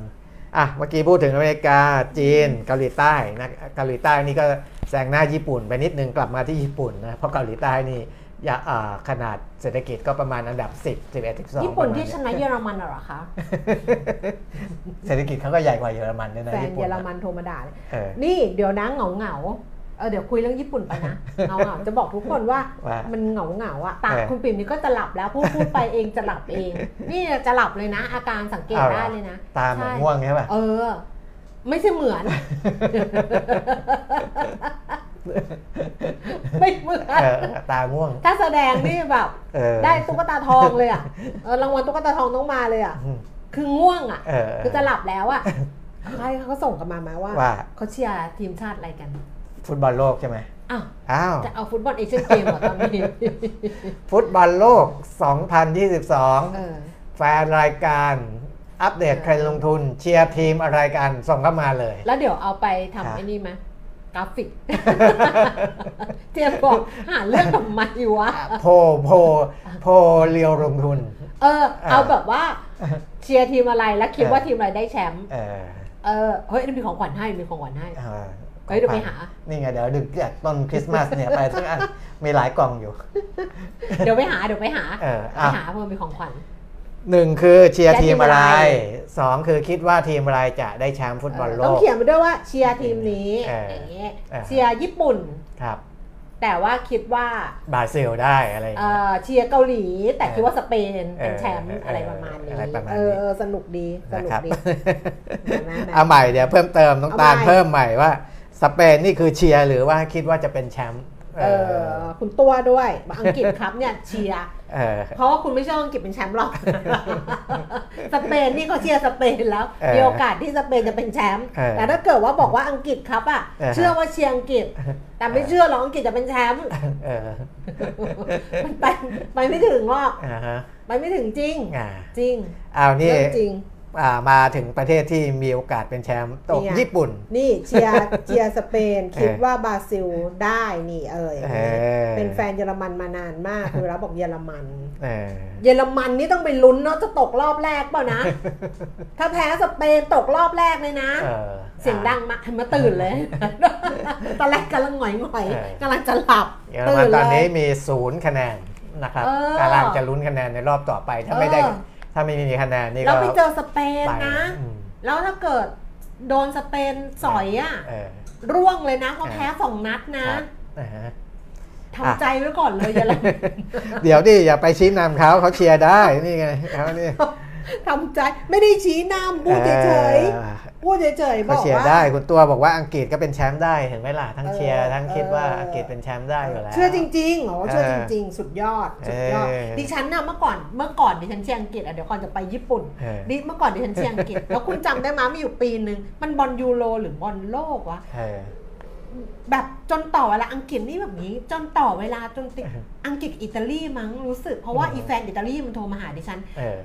อะเมื่อกี้พูดถึงอเมริกาจีนเกาหลีใต้นะเกาหลีใต้นี่ก็แซงหน้าญี่ปุ่นไปนิดนึงกลับมาที่ญี่ปุ่นนะเพราะเกาหลีใต้นี่ยาอ่าขนาดเศรษฐกิจก็ประมาณอันดับ 10 11 12ญี่ปุ่นประมาณที่ชนะเยอรมันเหรอคะ เศรษฐกิจเขาก็ใหญ่กว่าเยอรมันด้วยนะแฟนญี่ปุ่เยนอรนะมันโทรมาด่าเลยเออนี่เดี๋ยวนะเหงาเหงาๆ เออเดี๋ยวคุยเรื่องญี่ปุ่นไปนะเหงาเหงาๆจะบอกทุกคนว่าว่ามันเหงาเหงาๆอะตาเออคุณปิ่มนี่ก็จะหลับแล้วพูดพูดไปเองจะหลับเอง นี่จะหลับเลยนะ อาการสังเกตเอาเหรอได้เลยนะ ตาเหมือนใช่ง่วงใช่ป่ะเออ ไม่ใช่เหมือน ไม่เหมือนเออตาง่วง ถ้าแสดงนี่แบบเออได้ตุ๊กตาทองเลยอะเออรางวัลตุ๊กตาทองต้องมาเลยอะอืมคือง่วงอะเออคือจะหลับแล้วอะใครเขาส่งกันมาไหมว่าว่าเขาเชียร์ทีมชาติอะไรกัน ฟุตบอลโลกใช่ไหมอ้าวอ้าวจะเอาฟุตบอลเอเชียนเกมเหรอตอนนี้ ฟุตบอลโลกเอ2022อแฟนรายการอัปเดตเออเทรนด์ลงทุนเชียร์ทีมอะไรกันส่งเข้ามาเลย แล้วเดี๋ยวเอาไปครับทำไอ้นี่ไหมกราฟิกเตรียมบอกหาเรื่องทำไมวะ โพลโพลโพลเรียวลงทุนเออเออ เอาแบบว่าเชียร์ทีมอะไรแล้วคิดว่าทีมอะไรได้แชมป์เออเอเออเฮ้ยมีของขวัญให้มีของขวัญให้ เออเฮ้ยเดี๋ยวไปหา นี่ไงเดี๋ยวดึงจากต้นคริสต์มาสเนี่ยไปทั้งอันมีหลายกล่องอยู่ เดี๋ยวไปหาเดี๋ยวไปหาเออไปอะหาเพื่อมีของขวัญหนึ่งคือเชียร์เชียร์ทีมอะไรทีมอะไรสองคือคิดว่าทีมอะไรจะได้แชมป์ฟุตบอลโลกต้องเขียนไปด้วยว่าเชียร์ทีมนี้เออออย่างเงี้ยเออเชียร์ญี่ปุ่นครับ แต่ว่าคิดว่าบราซิลได้อะไรอย่างเอ่เงี้ยอเชียร์เกาหลี แต่เออคิดว่าสเปนเป็นเออแชมป์เออออะไรประมาณนี้อะไรประมาณนี้เออเออสนุกดีสนะนุกครับดีเห็นไหมแม่เอาใหม่เดี๋ยวเพิ่มเติมน้องตาลเอาใหม่เพิ่มใหม่ว่า สเปนนี่คือเชียร์หรือว่าคิดว่าจะเป็นแชมป์เออคุณตัวด้วยอังกฤษครับเนี่ยเชียร์เออเพราะว่าคุณไม่ชอบอังกฤษเป็นแชมป์หรอกสเปนนี่เขาเชียร์สเปนแล้วเออมีโอกาสที่สเปนจะเป็นแชมป์เออแต่ถ้าเกิดว่าบอกว่าอังกฤษครับอะเออเชื่อว่าเชียร์อังกฤษ แต่ไม่เชื่อหรอกอังกฤษจะเป็นแชมป์เออมันไปไปไม่ถึงหรอกอ่าฮะไปไม่ถึงจริงอ่าจริงเอานี่เรื่องจริงอ่า มาถึงประเทศที่มีโอกาสเป็นแชมป์ตกนี่ไงญี่ปุ่น นี่เชียร์เชียร์สเปนคิดเออว่าบราซิลได้นี่เอออย่างนี้เออเป็นแฟนเยอรมันมานานมากคือแล้วบอกเยอรมันเออเยอรมันนี่ต้องไปลุ้นเนาะจะตกรอบแรกเปล่านะ ถ้าแพ้สเปนตกรอบแรกเลยนะเออเสียงดังมากมาตื่นเลย ตอนแรกกำลังหงอยหงอยๆเออกำลังจะหลับเยอรมันตื่นเลยตอนนี้มีศูนย์คะแนนนะครับเออกำลังจะลุ้นคะแนนในรอบต่อไปถ้าไม่ได้เออ ถ้าไม่มีคะแนนนี่แล้วก็ไปเจอสเปนไปนะอืมแล้วถ้าเกิดโดนสเปนสอยอะเออร่วงเลยนะเพราะเออแพ้สองนัดนะครับอ่าฮะทำใจไว้ก่อนเลยเยอรมันเดี๋ยวดิอย่าไปชี้นำเขาเขาเชียร์ได้นี่ไงเขานี่ ทำใจไม่ได้ชี้หน้าพูดเฉยออๆพูดเฉยๆบเขาอกเชียร์ว่าได้คุณตัวบอกว่าอังกฤษก็เป็นแชมป์ได้เห็นไหมล่ะทั้งเชียร์เออทั้งคิดว่าเอออัอังกฤษเป็นแชมป์ได้อยู่แล้วเชื่อจริงๆเหรอเชื่อเออจริง ๆ สุดยอดสุดยอดเออดิฉันน่ะเมื่อก่อนเมื่อก่อนดิฉันเชียร์อังกฤษอะเดี๋ยวก่อนจะไปญี่ปุ่นเออดิเมื่อก่อนดิฉันเชียร์อังกฤษแล้วคุณจำได้ไหมมีอยู่ปีหนึ่งมันบอลยูโรหรือบอลโลกวะเออแบบจนต่อเวลาอังกฤษนี่แบบนี้ จนต่อเวลาจนติดเอออังกฤษอิตาลีมั้งรู้สึก เพราะว่าอืมอีแฟนอิตาลีมันโทรมาหาดิฉันเออ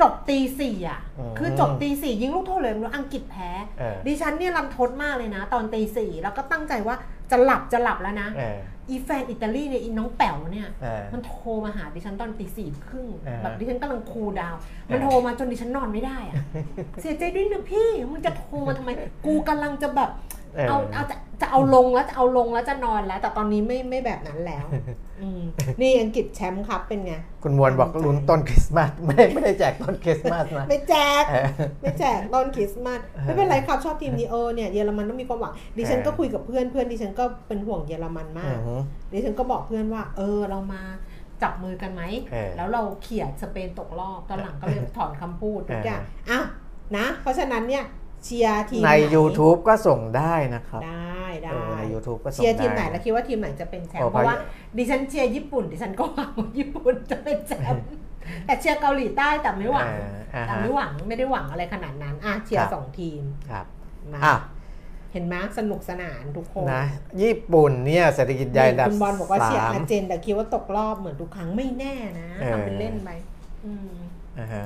จบตีสี่อะ อืมคือจบตีสี่ยิงลูกโทษเลยแล้วอังกฤษแพ้ เออ ดิฉันเนี่ยรันทดมากเลยนะ ตอนตีสี่แล้วก็ตั้งใจว่าจะหลับจะหลับแล้วนะ เอออีแฟนอิตาลีเนี่ยอีน้องแป๋วเนี่ย เออ มันโทรมาหาดิฉันตอนตีสี่ครึ่งอ่าแบบดิฉันกำลังคูลดาวน์มันอ่าโทรมาจนดิฉันนอนไม่ได้อะ เสียใจด้วยนะพี่มึงจะโทรมาทำไม กูกำลังจะแบบ เออเอาเอาจะจะเอาลงแล้วจะเอาลงแล้วจะนอนแล้ว แต่ตอนนี้ไม่ไม่แบบนั้นแล้วอืมนี่อังกฤษแชมป์ครับเป็นไง คุณมวลบอกลุ้นต้นคริสต์มาสไม่ได้ไม่ได้แจกต้นคริสต์มาสนะไม่แจกเออไม่แจกตอนคริสต์มาสไม่เป็นไรครับชอบทีมนี้เออเนี่ยเยอรมันต้องมีความหวังดิฉันก็คุยกับเพื่อนเพื่อนดิฉันก็เป็นห่วงเยอรมันมาอืกอฮึดิฉันก็บอกเพื่อนว่า เออเรามาจับมือกันไหมเออแล้วเราเขี่ยสเปนตกรอบตอนหลังก็เลยถอนคำพูดทุกอย่างเอออ้าวนะ เพราะฉะนั้นเนี่ย เชียร์ทีมไหน ใน YouTube ก็ส่งได้นะครับได้ได้เออใน YouTube ก็ส่งเชียร์ทีมไหนได้แล้วคิดว่าทีมไหนจะเป็นแชมโอ้ป์เพราะว่า ดิฉันเชียร์ญี่ปุ่น ดิฉันก็หวังว่าญี่ปุ่นจะเป็นแชมป์แต่เชียร์เกาหลีใต้แต่ไม่หวังเอออ่าแต่ฮะ ไม่หวังไม่ได้หวังอะไรขนาดนั้นอะเชียครัร์บสองทีมครับนะอะเห็นไหมสนุกสนานทุกคนนะญี่ปุ่นเนี่ยเศรษฐกิจใหญ่อันดับคุณบอลบอกว่าเชียร์สามอาร์เจนแต่คิดว่าตกรอบเหมือนทุกครั้งไม่แน่นะเออ ทำเป็นเล่นไปอืม อ่าฮะ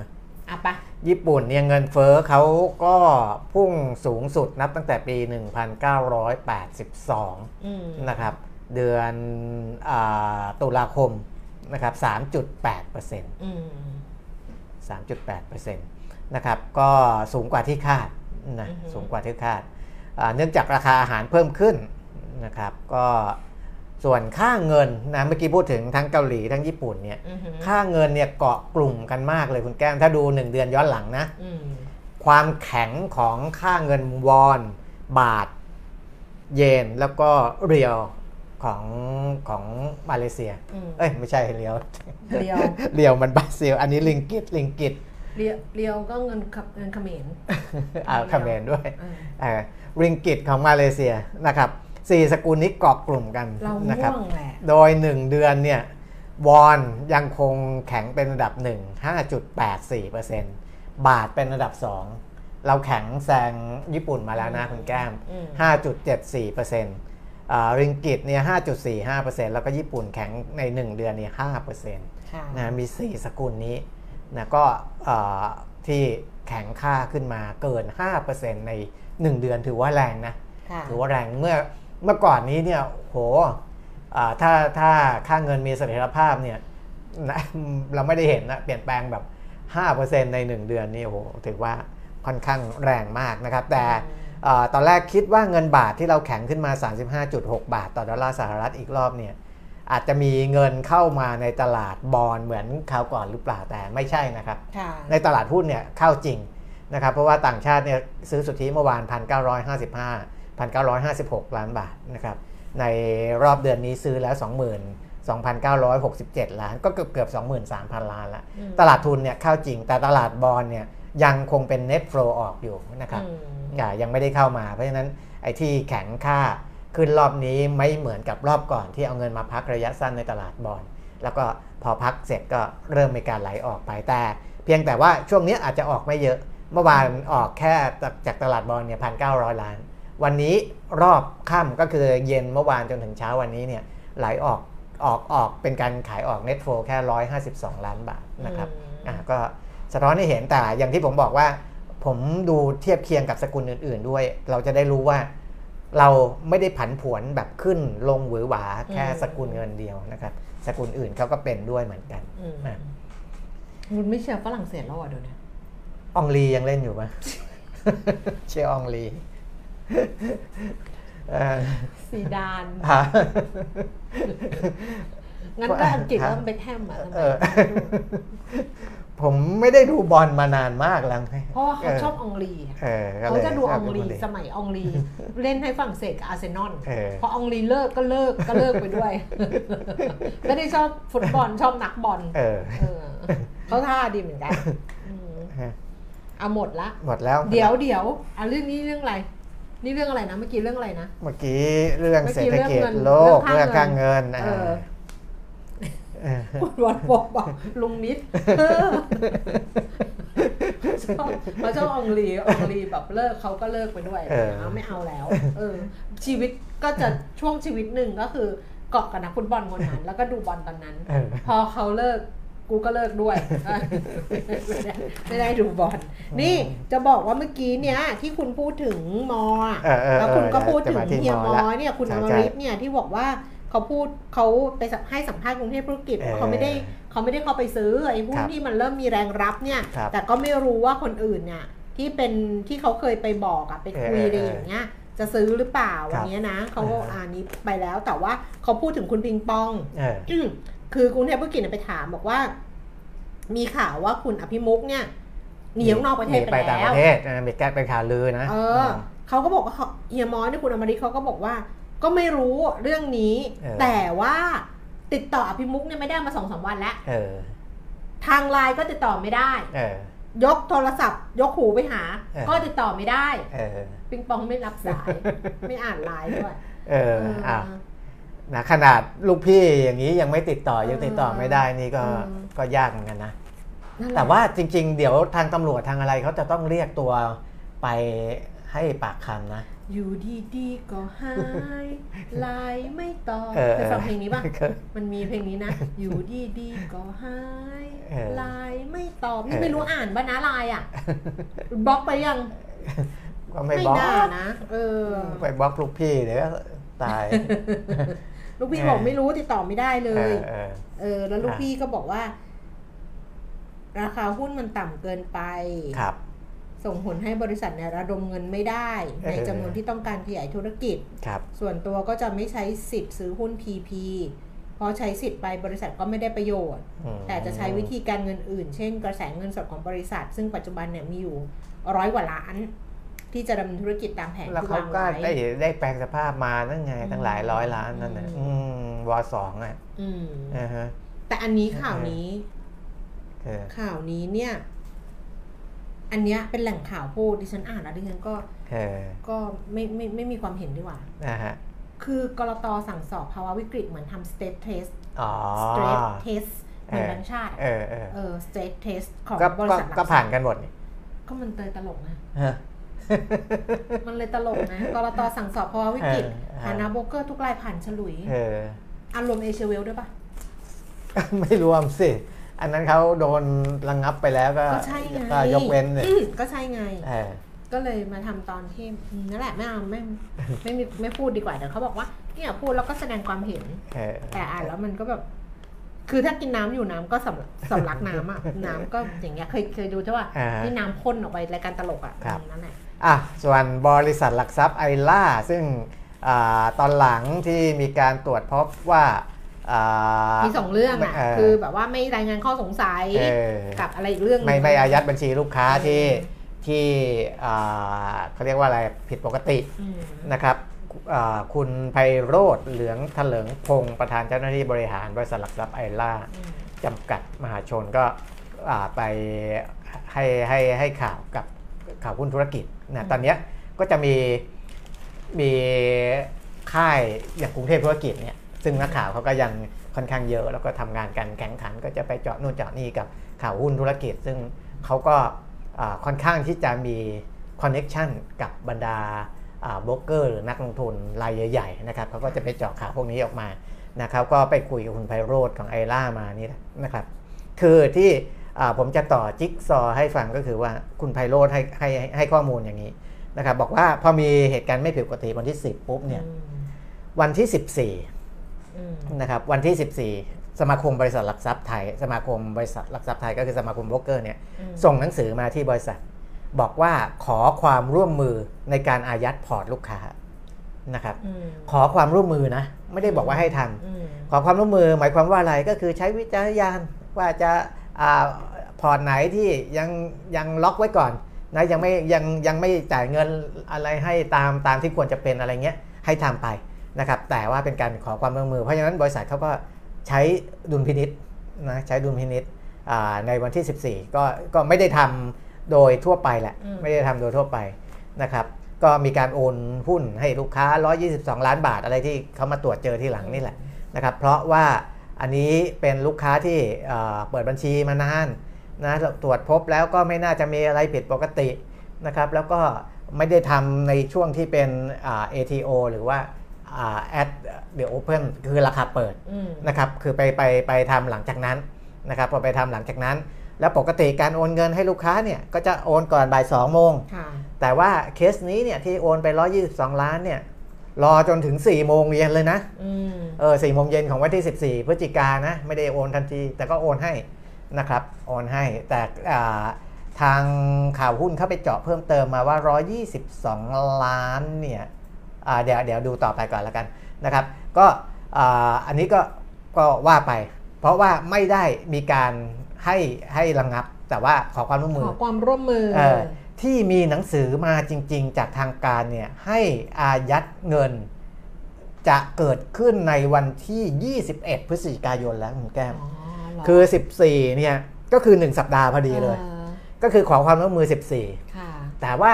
อะไปะญี่ปุ่นเนี่ยเงินเฟ้อเขาก็พุ่งสูงสุดนับตั้งแต่ปี 1982อืมนะครับ เดือนอาตุลาคมนะครับ 3.8%อืม3.8%นะครับ ก็สูงกว่าที่คาดนะอือฮึสูงกว่าที่คาดอ่าเนื่องจากราคาอาหารเพิ่มขึ้นนะครับ ก็ ส่วนค่าเงินนะเมื่อกี้พูดถึงทั้งเกาหลีทั้งญี่ปุ่นเนี่ยอือหือค่าเงินเนี่ยเกาะกลุ่มกันมากเลยคุณแก้มถ้าดู 1 เดือนย้อนหลังนะอืมความแข็งของค่าเงินวอน บาท เยนแล้วก็เรียวของของมาเลเซียอืมเอ้ยไม่ใช่เรียวเรียวเรียวมันบราซิล อันนี้ลิงกิตลิงกิตเรียวเรียวก็เงินขับเงินเขมรอ่าเขมรด้วยเออเออริงกิตของมาเลเซียนะครับ สี่สกุลนี้เกาะกลุ่มกันเรานะครัม่วงแหละโดย 1 เดือนเนี่ยวอนยังคงแข็งเป็นระดับ 1 5.84%บาทเป็นระดับ 2 เราแข็งแซงญี่ปุ่นมาแล้วนะคุณแก้มอืม5.74%อ่าริงกิตเนี่ย 5.45%แล้วก็ญี่ปุ่นแข็งใน 1 เดือนเนี่ย5%ค่ะนะมี 4 สกุลนี้นะก็เอ่อที่แข็งค่าขึ้นมาเกิน 5%ใน 1 เดือนถือว่าแรงนะค่ะถือว่าแรงเมื่อ เมื่อก่อนนี้เนี่ยโหอ่าถ้าถ้าค่าเงินมีเสถียรภาพเนี่ยนะเราไม่ได้เห็นนะเปลี่ยนแปลงแบบ 5%ใน 1 เดือนนี่โหถือว่าค่อนข้างแรงมากนะครับ แต่เอ่อตอนแรกคิดว่าเงินบาทที่เราแข็งขึ้นมา 35.6 บาท ต่อดอลลาร์สหรัฐอีกรอบเนี่ยอาจจะมีเงินเข้ามาในตลาดบอลเหมือนคราวก่อนหรือเปล่าแต่ไม่ใช่นะครับค่ะในตลาดหุ้นเนี่ยเข้าจริงนะครับ เพราะว่าต่างชาติเนี่ยซื้อสุทธิเมื่อวาน 1,955 1,956 ล้านบาทนะครับในรอบเดือนนี้ซื้อแล้ว 20,000 2,967 ล้านก็เกือบเกือบ 23,000 ล้านละอืมตลาดทุนเนี่ยเข้าจริงแต่ตลาดบอลเนี่ยยังคงเป็น net flow ออกอยู่นะครับอืมอ่ายังไม่ได้เข้ามา เพราะฉะนั้นไอ้ที่แข็งค่าขึ้นรอบนี้ไม่เหมือนกับรอบก่อนที่เอาเงินมาพักระยะสั้นในตลาดบอลแล้วก็พอพักเสร็จก็เริ่มมีการไหลออกไปแต่ เพียงแต่ว่าช่วงนี้อาจจะออกไม่เยอะ เมื่อวานออกแค่จากจากตลาดบอลเนี่ยพันเก้าล้าน วันนี้รอบค่ำก็คือเย็นเมื่อวานจนถึงเช้าวันนี้เนี่ยไหลออกออกออกเป็นการขายออก net flow แค่ 152 ล้านบาทนะครับอืมอ่าก็สะท้อนให้เห็นแต่อย่างที่ผมบอกว่า ผมดูเทียบเคียงกับสกุลอื่น ๆ ด้วย เราจะได้รู้ว่าเราไม่ได้ผันผวนแบบขึ้นลงหวือหวาแค่สกุลเงินเดียวนะครับ สกุลอื่นเขาก็เป็นด้วยเหมือนกันอืมอะคุณไม่เชียร์ฝรั่งเศสแล้วอะเดี๋ยวนี้อองลียังเล่นอยู่ปะเชียร์อองลีเอ่อ ซีดานฮะงั้นก็อังกฤษก็ต้องเบคแฮมอะทำไมเออผมไม่ได้ดูบอลมานานมากแล้วเพราะว่าเขาชอบอองลีอะเออก็ลเขายจะดูชอออบงลีคนนี้สมัยอองลีเล่นให้ฝรั่งเศสกับอาร์เซนอลเออพออองลีเลิกก็เลิกก็เลิกไปด้วย ไม่ได้ชอบฟุตบอลชอบนักบอลเออเออเขาท่าดีเหมือนกันอืมเอาหมดละหมดแล้ว เดี๋ยวเดี๋ยวอะเรื่องนี้เรื่องอะไร นี่เรื่องอะไรนะเมื่อกี้เรื่องอะไรนะ เมื่อกี้เรื่องเมื่อเศรกี้ษฐกิจเรื่องเงินโลกเรื่เรื่อองงค่าค่าเงินเออเออคุณวันบอกบอกลุงนิดเออชอบเขาชอบอองลีอองลีแบบเลิกเขาก็เลิกไปด้วยเออนะไม่เอาแล้ว เออ ชีวิตก็จะช่วงชีวิตหนึ่งก็คือเกาะกับนักฟุตบอลคนนั้น แล้วก็ดูบอลตอนนั้นเออพอเขาเลิก กูก็เลิกด้วยไม่ได้ไม่ได้ดูบอลนี่จะบอกว่าเมื่อกี้เนี่ยที่คุณพูดถึงมออะเออเออแล้วคุณก็พูดถึงจะมาที่เฮียมมออละเนี่ยคุณใช่อมใช่ริตเนี่ยที่บอกว่าเขาพูดเขาไปสัมให้สัมภาษณ์กรุงเทพธุรกิจเออว่าเขาไม่ได้เขาไม่ได้เข้าไปซื้อไอ้หุ้คนรับที่มันเริ่มมีแรงรับเนี่ยครับแต่ก็ไม่รู้ว่าคนอื่นเนี่ยที่เป็นที่เขาเคยไปบอกอะไปคุยเอออะไรอย่างเงี้ยจะซื้อหรือเปล่าครัวับนเนี้ยนะเขาเอออ่อ่านนี้ไปแล้วแต่ว่าเขาพูดถึงคุณปิงปองเอออืม คือกรุงเทพธุรกิจเนี่ยไปถามบอกว่า มีข่าวว่าคุณอภิมุกเนี่ยหนีออกนอกประเทศหนีไปต่างปแล้วระเทศเออมีแก้เป็นข่าวลือนะเออเขาก็บอกว่าเขาเฮียมอสเนี่ยคุณอมริตเขาก็บอกว่า ก็ไม่รู้เรื่องนี้เออแต่ว่าติดต่ออภิมุกเนี่ยไม่ได้มาสองสามวันแล้วเออทางไลน์ก็ติดต่อไม่ได้เออยกโทรศัพท์ ยกหูไปหาเออก็ติดต่อไม่ได้เออปิงปองไม่รับสาย ไม่อ่านไลน์ด้วย เออเอออะ นะขนาดลูกพี่อย่างนี้ยังไม่ติดต่อเออยังติดต่อไม่ได้นี่ก็เออก็ยากเหมือนกันนะนั่นหละแต่ว่าจริง ๆ เดี๋ยวทางตำรวจทางอะไรเขาจะต้องเรียกตัวไปให้ปากคำนะอยู่ดีๆก็หายไลน์ไม่ตอบเออเคยฟังเพลงนี้ป่ะเคยมันมีเพลงนี้นะ อยู่ดีๆก็หายเออไลน์ไม่ตอบนี่เออไม่รู้อ่านป่ะนะไลน์อะบล็อกไปยังก็ไม่บล็อกน่านะเออไปบล็อกลูกพี่เดี๋ยวก็ตาย ลูกพี่เออบอกไม่รู้ติดต่อไม่ได้เลเอยอเออเออ แล้วลูกอะพี่ก็บอกว่า ราคาหุ้นมันต่ำเกินไปครับส่งผลให้บริษัทเนี่ยระดมเงินไม่ได้เออในจำนวนที่ต้องการขยายธุรกิจครับส่วนตัวก็จะไม่ใช้สิทธิ์ซื้อหุ้น PP เพราะใช้สิทธิ์ไปบริษัทก็ไม่ได้ประโยชน์อืมแต่จะใช้วิธีการเงินอื่น เช่น กระแสเงินสดของบริษัท ซึ่งปัจจุบันเนี่ยมีอยู่ร้อยกว่าล้าน ที่จะดำเนินธุรกิจตามแผนแล้วที่เขาวางก็ไว้ได้ได้แปลงสภาพมานั่นไงตั้งหลายร้อยล้านนั่นนะอือืมมวสองอะอืมอ่าฮะแต่อันนี้ข่าวนี้ เออข่าวนี้เนี่ย อันเนี้ยเป็นแหล่งข่าวพูดดิฉันอ่านแล้วดิฉันก็เออก็ไม่ไม่ไม่มีความเห็นดีกว่า นะฮะคือกรตสั่งสอบภาวะวิกฤตเหมือนทำ state test อ๋อ stress test เหมือนแบงค์ชาติเออเออเออ stress test ของก็บริก็ษัทหลักก็ผ่านทรัพย์กันหมดนี่ก็มันเตยตลกนะ ฮะ มันเลยตลกนะกรตสั่งสอบภาวะวิกฤตเออเออฐานะโบรกเกอร์ทุกรายผ่านฉลุยเอออารวมเอเชียเวลด้วยปะไม่รวมสิ อันนั้นเขาโดนระงับไปแล้วก็ก็ใช่ไงก็ยกเว้นเนี่ยอืมก็ใช่ไงเออก็เลยมาทำตอนที่อืมนั่นแหละไม่เอาไม่ไม่มีไม่พูดดีกว่าเดี๋ยวเขาบอกว่าเนี่ยพูดแล้วก็แสดงความเห็นเออแต่อ่านแล้วมันก็แบบ คือถ้ากินน้ำอยู่น้ำก็สำลักสำลักน้ำอะน้ำก็อย่างเงี้ยเคยเคยดูใช่ป่ะอ่าที่น้ำพ่นออกไปรายการตลกอะครับนั่นแหละ อะส่วนบริษัทหลักทรัพย์ไอล่าซึ่งอาตอนหลังที่มีการตรวจพบว่าอ่ามีสองเรื่องอะเคือแบบว่าไม่รายงานข้อสงสัยเออกับอะไรอีกเรื่องหนึ่งไม่ไม่อายัดบัญชีลูกค้าที่อืมที่อ่าเขาเรียกว่าอะไรผิดปกติอืมนะครับอ่าคุณไพโรธเหลืองเถลิงพงศ์ประธานเจ้าหน้าที่บริหารบริษัทหลักทรัพย์ไอล่าอืมจำกัดมหาชนก็อ่าไปให้ให้ให้ข่าวกับข่าวหุ้นธุรกิจ นะตอนนี้ก็จะมีมีค่ายอย่างกรุงเทพธุรกิจเนี่ยซึ่งนักข่าวเขาก็ยังค่อนข้างเยอะ แล้วก็ทำงานกันแข่งขัน ก็จะไปเจาะนู่นเจาะนี่กับข่าวหุ้นธุรกิจ ซึ่งเขาก็ค่อนข้างที่จะมี connection กับบรรดาโบรกเกอร์หรือนักลงทุนรายใหญ่ๆนะครับเขาก็จะไปเจาะข่าวพวกนี้ออกมานะครับ ก็ไปคุยกับคุณไพโรธของไอร่ามานี่นะครับ คือที่ ผมจะต่อจิ๊กซอว์ให้ฟังก็คือว่าคุณไพโรธให้ให้ให้ข้อมูลอย่างนี้นะครับบอกว่าพอมีเหตุการณ์ไม่ผิดปกติวันที่ 10 ปุ๊บเนี่ยวันที่อืม14นะครับวันที่ 14 สมาคมบริษัทหลักทรัพย์ไทย สมาคมบริษัทหลักทรัพย์ไทยก็คือสมาคมโบรกเกอร์เนี่ยอืมส่งหนังสือมาที่บริษัท บอกว่าขอความร่วมมือในการอายัดพอร์ตลูกค้านะครับอืมขอความร่วมมือนะไม่ได้บอกว่าให้ทำอืมขอความร่วมมือหมายความว่าอะไรก็คือใช้วิจารณญาณว่าจะอา พอร์ตไหนที่ยังยังล็อกไว้ก่อนนะยังไม่ยังยังไม่จ่ายเงินอะไรให้ตามตามที่ควรจะเป็นอะไรเงี้ยให้ทำไปนะครับ แต่ว่าเป็นการขอความร่วมมือ เพราะฉะนั้นบริษัทเขาก็ใช้ดุลพินิษนะใช้ดุลพินิษอ่าในวันที่ 14 ก็ก็ไม่ได้ทำโดยทั่วไปแหละอืมไม่ได้ทำโดยทั่วไปนะครับ ก็มีการโอนหุ้นให้ลูกค้า 122 ล้านบาทอะไรที่เขามาตรวจเจอที่หลังนี่แหละนะครับ เพราะว่า อันนี้เป็นลูกค้าที่เอ่อเปิดบัญชีมานานนะตรวจพบแล้วก็ไม่น่าจะมีอะไรผิดปกตินะครับ แล้วก็ไม่ได้ทำในช่วงที่เป็นอ่า ATO หรือว่าอ่า at the open คือราคาเปิดอืมนะครับ คือไปไปไปทำหลังจากนั้นนะครับ พอไปทำหลังจากนั้น แล้วปกติการโอนเงินให้ลูกค้าเนี่ยก็จะโอนก่อนบ่าย2โมงค่ะแต่ว่าเคสนี้เนี่ยที่โอนไป 122 ล้านเนี่ย รอจนถึง4โมงเย็นเลยนะอืมเออสี่โมงเย็นของวันที่ 14 พฤศจิกายนนะ ไม่ได้โอนทันที แต่ก็โอนให้นะครับ โอนให้ แต่อ่าทางข่าวหุ้นเข้าไปเจาะเพิ่มเติมมาว่า 122 ล้านเนี่ยอ่าเดี๋ยวเดี๋ยวดูต่อไปก่อนแล้วกันนะครับ ก็อ่าอันนี้ก็ก็ว่าไป เพราะว่าไม่ได้มีการให้ให้ระงับ แต่ว่าขอความร่วมมืขออความร่วมมือเออ ที่มีหนังสือมาจริง ๆ จากทางการเนี่ยให้อายัดเงิน จะเกิดขึ้นในวันที่ 21 พฤศจิกายนแล้วคุณแก้มอ๋อเหรคือ 14เนี่ยก็คือ 1 สัปดาห์พอดีเลยออก็คือขอความร่วมมือค่ะ14 แต่ว่า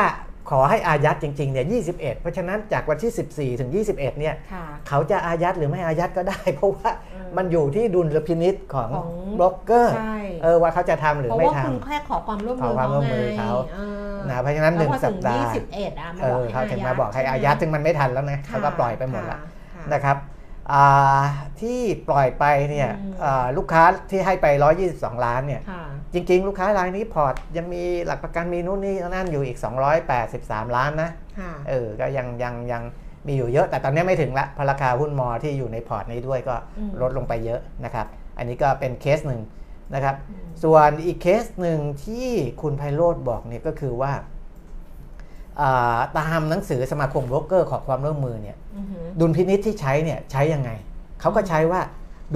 ขอให้อายัดจริงๆเนี่ย21 เพราะฉะนั้นจากวันที่ 14 ถึง 21เนี่ยค่ะเขาจะอายัดหรือไม่อายัดก็ได้ เพราะว่าอืมมันอยู่ที่ดุลพินิษของของบล็อกเกอร์ใช่เออว่าเขาจะทำหรือเพราะไม่ว่าทคุณแค่ขอความร่วมมือขอความร่วมมือเขาไงออนะเพราะฉะนั้นแล้วพอ1สัถึปงดาห์ยี่สิบเอ็ดอะำมาเอบอกอให้เขาถึงมาบอกให้ช่ไอายัดซึ่งมันไม่ทันแล้วนะค่ะเขาก็ปล่อยไปหมดแล้วค่ะนะครับอ่า ที่ปล่อยไปเนี่ยอืมอ่าลูกค้าที่ให้ไป 122 ล้านเนี่ยค่ะจริง ๆ ลูกค้ารายนี้พอร์ตยังมีหลักประกันมีนู่นนี่นั่นอยู่อีก 283 ล้านนะค่ะเออก็ยังยังยังมีอยู่เยอะ แต่ตอนนี้ไม่ถึงละเพราะราคาหุ้น MORE ที่อยู่ในพอร์ตนี้ด้วยก็อืมลดลงไปเยอะนะครับ อันนี้ก็เป็นเคสหนึ่งนะครับอืมส่วนอีกเคสหนึ่งที่คุณไพโรธบอกเนี่ยก็คือว่าอ่าตามหนังสือสมาคมโบรกเกอร์ขอความร่วมมือเนี่ยอือหือ ดุลพินิจที่ใช้เนี่ยใช้ยังไง เขาก็ใช้ว่า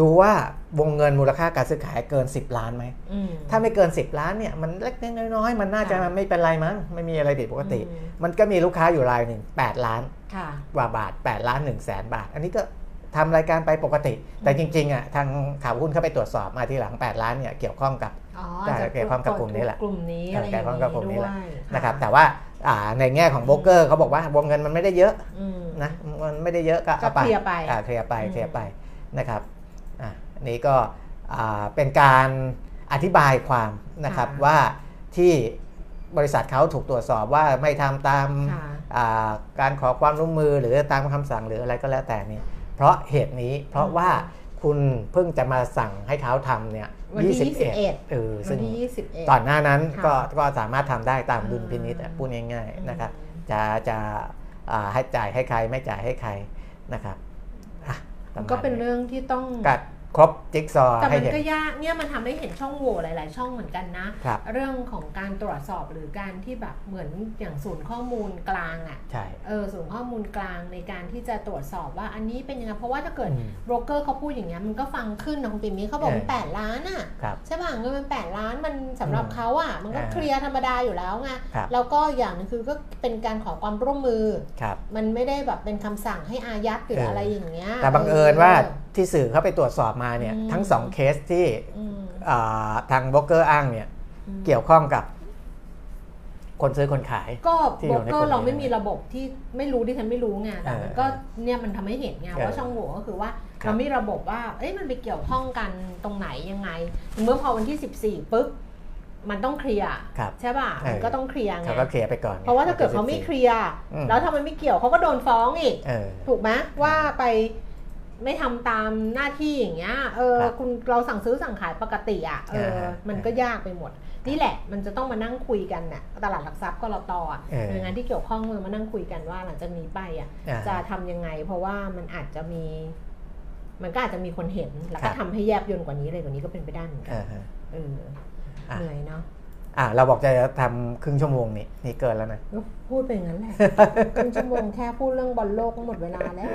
ดูว่าวงเงินมูลค่าการซื้อขายเกิน 10 ล้านไหมอืมถ้าไม่เกิน 10 ล้านเนี่ยมันเล็กๆน้อยๆ มันน่าจะค่ะไม่เป็นไรมั้ง ไม่มีอะไรผิดปกติอืมมันก็มีลูกค้าอยู่รายหนึ่ง8ล้านค่ะกว่าบาท 8 ล้าน1แสนบาท อันนี้ก็ทำรายการไปปกติ แต่จริงๆอะทางข่าวหุ้นเข้าไปตรวจสอบมาทีหลัง 8 ล้านเนี่ยเกี่ยวข้องกับอ๋อใช่จะเกี่ยวข้องกับกลุ่มนี้แหละกลุ่มนี้อะไรอย่างเกี่ยวข้องกับกลุ่มนี้แหละด้วยนะครับแต่ว่าอ่า ในแง่ของโบรกเกอร์เขาบอกว่าวงเงินมันไม่ได้เยอะอืมนะมันไม่ได้เยอะก็เอาไปก็เคลียร์ไปอ่าเคลียร์ไปอืมเคลียร์ไปนะครับอะอันนี้ก็อ่าเป็นการอธิบายความนะครับว่าที่บริษัทเขาถูกตรวจสอบว่าไม่ทำตามค่ะอ่าการขอความร่วมมือหรือตามคำสั่งหรืออะไรก็แล้วแต่เนี่ยเพราะเหตุนี้เพราะว่าคุณเพิ่งจะมาสั่งให้เขาทำเนี่ย วันที่ 21 21เออวัซึ่นงที่ยี่สิบเอ็ดก่อนหน้านั้นค่ะก็ก็สามารถทำได้ตามดุลพินิษอืมพูดง่ายๆนะครับอืมจะจะอ่าให้จ่ายให้ใครไม่จ่ายให้ใครนะครับอะระมาณก็เป็นเรื่องที่ต้องกัด ครบจิ๊กซอว์แต่ให้มันเห็น ก็ยากเนี่ยมันทำให้เห็นช่องโหว่หลาย ๆ ช่องเหมือนกันนะ ครับ เรื่องของการตรวจสอบหรือการที่แบบเหมือนอย่างศูนย์ข้อมูลกลางอะ่ะ ใช่ เออศูนย์ข้อมูลกลางในการที่จะตรวจสอบว่าอันนี้เป็นยังไงเพราะว่าถ้าเกิดอืมโบรกเกอร์เขาพูดอย่างเงี้ยมันก็ฟังขึ้นนะคุณปิ่มนี้เขาบอกมันเออ แปดล้านอะครับ ใช่ป่ะเงินมันแปดล้านมันสำหรับอืมเขาอะมันก็อ่าเคลียร์ธรรมดาอยู่แล้วไงครับ แล้วก็อย่างหนึงคือก็เป็นการขอความร่วมมือ ครับ มันไม่ได้แบบเป็นคำสั่งให้อายัดหรือเอออ อะไรอย่างเงี้ยแต่บังเอิญว่าที่สื่อเข้าไปตรวจสอบมาเนี่ยอืมทั้งสองเคสที่อืมอ่าทางบล็อกเกอร์อ้างเนี่ยอืมเกี่ยวข้องกับคนซื้อคนขาย ก็ที่โบอรยู่กในเกอกลุ่มร์เราไม่นี้มีระบบที่ไม่รู้ที่ฉันไม่รู้ไงแต่มันเออก็เนี่ยมันทำให้เห็นไงเออว่าช่องโหว่ก็คือว่าครับเราไม่ระบบว่าเอ้ยมันไปเกี่ยวข้องกันตรงไหนยังไง เมื่อพอวันที่ 14ปุ๊บมันต้องเคลียร์ครับใช่ป่ะเออมันก็ต้องเคลียร์ไงเขาก็เคลียร์ไปก่อนไงเพราะว่าถ้าเกิดเขาไม่เคลียร์อืมแล้วถ้ามันไม่เกี่ยวเขาก็โดนฟ้องอีกเออถูกไหมว่าไป ไม่ทำตามหน้าที่อย่างเงี้ยเออครับคุณเราสั่งซื้อสั่งขายปกติอะเอออ่าฮะมันก็ยากไปหมด นี่แหละมันจะต้องมานั่งคุยกันน่ะตลาดหลักทรัพย์ก็รตอะเออหน่วยงานที่เกี่ยวข้องเลยมานั่งคุยกันว่าหลังจากนี้ไปอะอ่าจะทำยังไง เพราะว่ามันอาจจะมี มันก็อาจจะมีคนเห็น แล้วครัก็บทำให้แยบยนต์กว่านี้เลยกว่านี้ก็เป็นไปได้เหมือนกันอ่าฮะเอออะเหนื่อยเนาะ อะเราบอกจะทำครึ่งชั่วโมงนี่นี่เกินแล้วนะก็พูดไปอย่างนั้นแหละครึ่งชั่วโมงแค่พูดเรื่องบอลโลกก็หมดเวลาแล้ว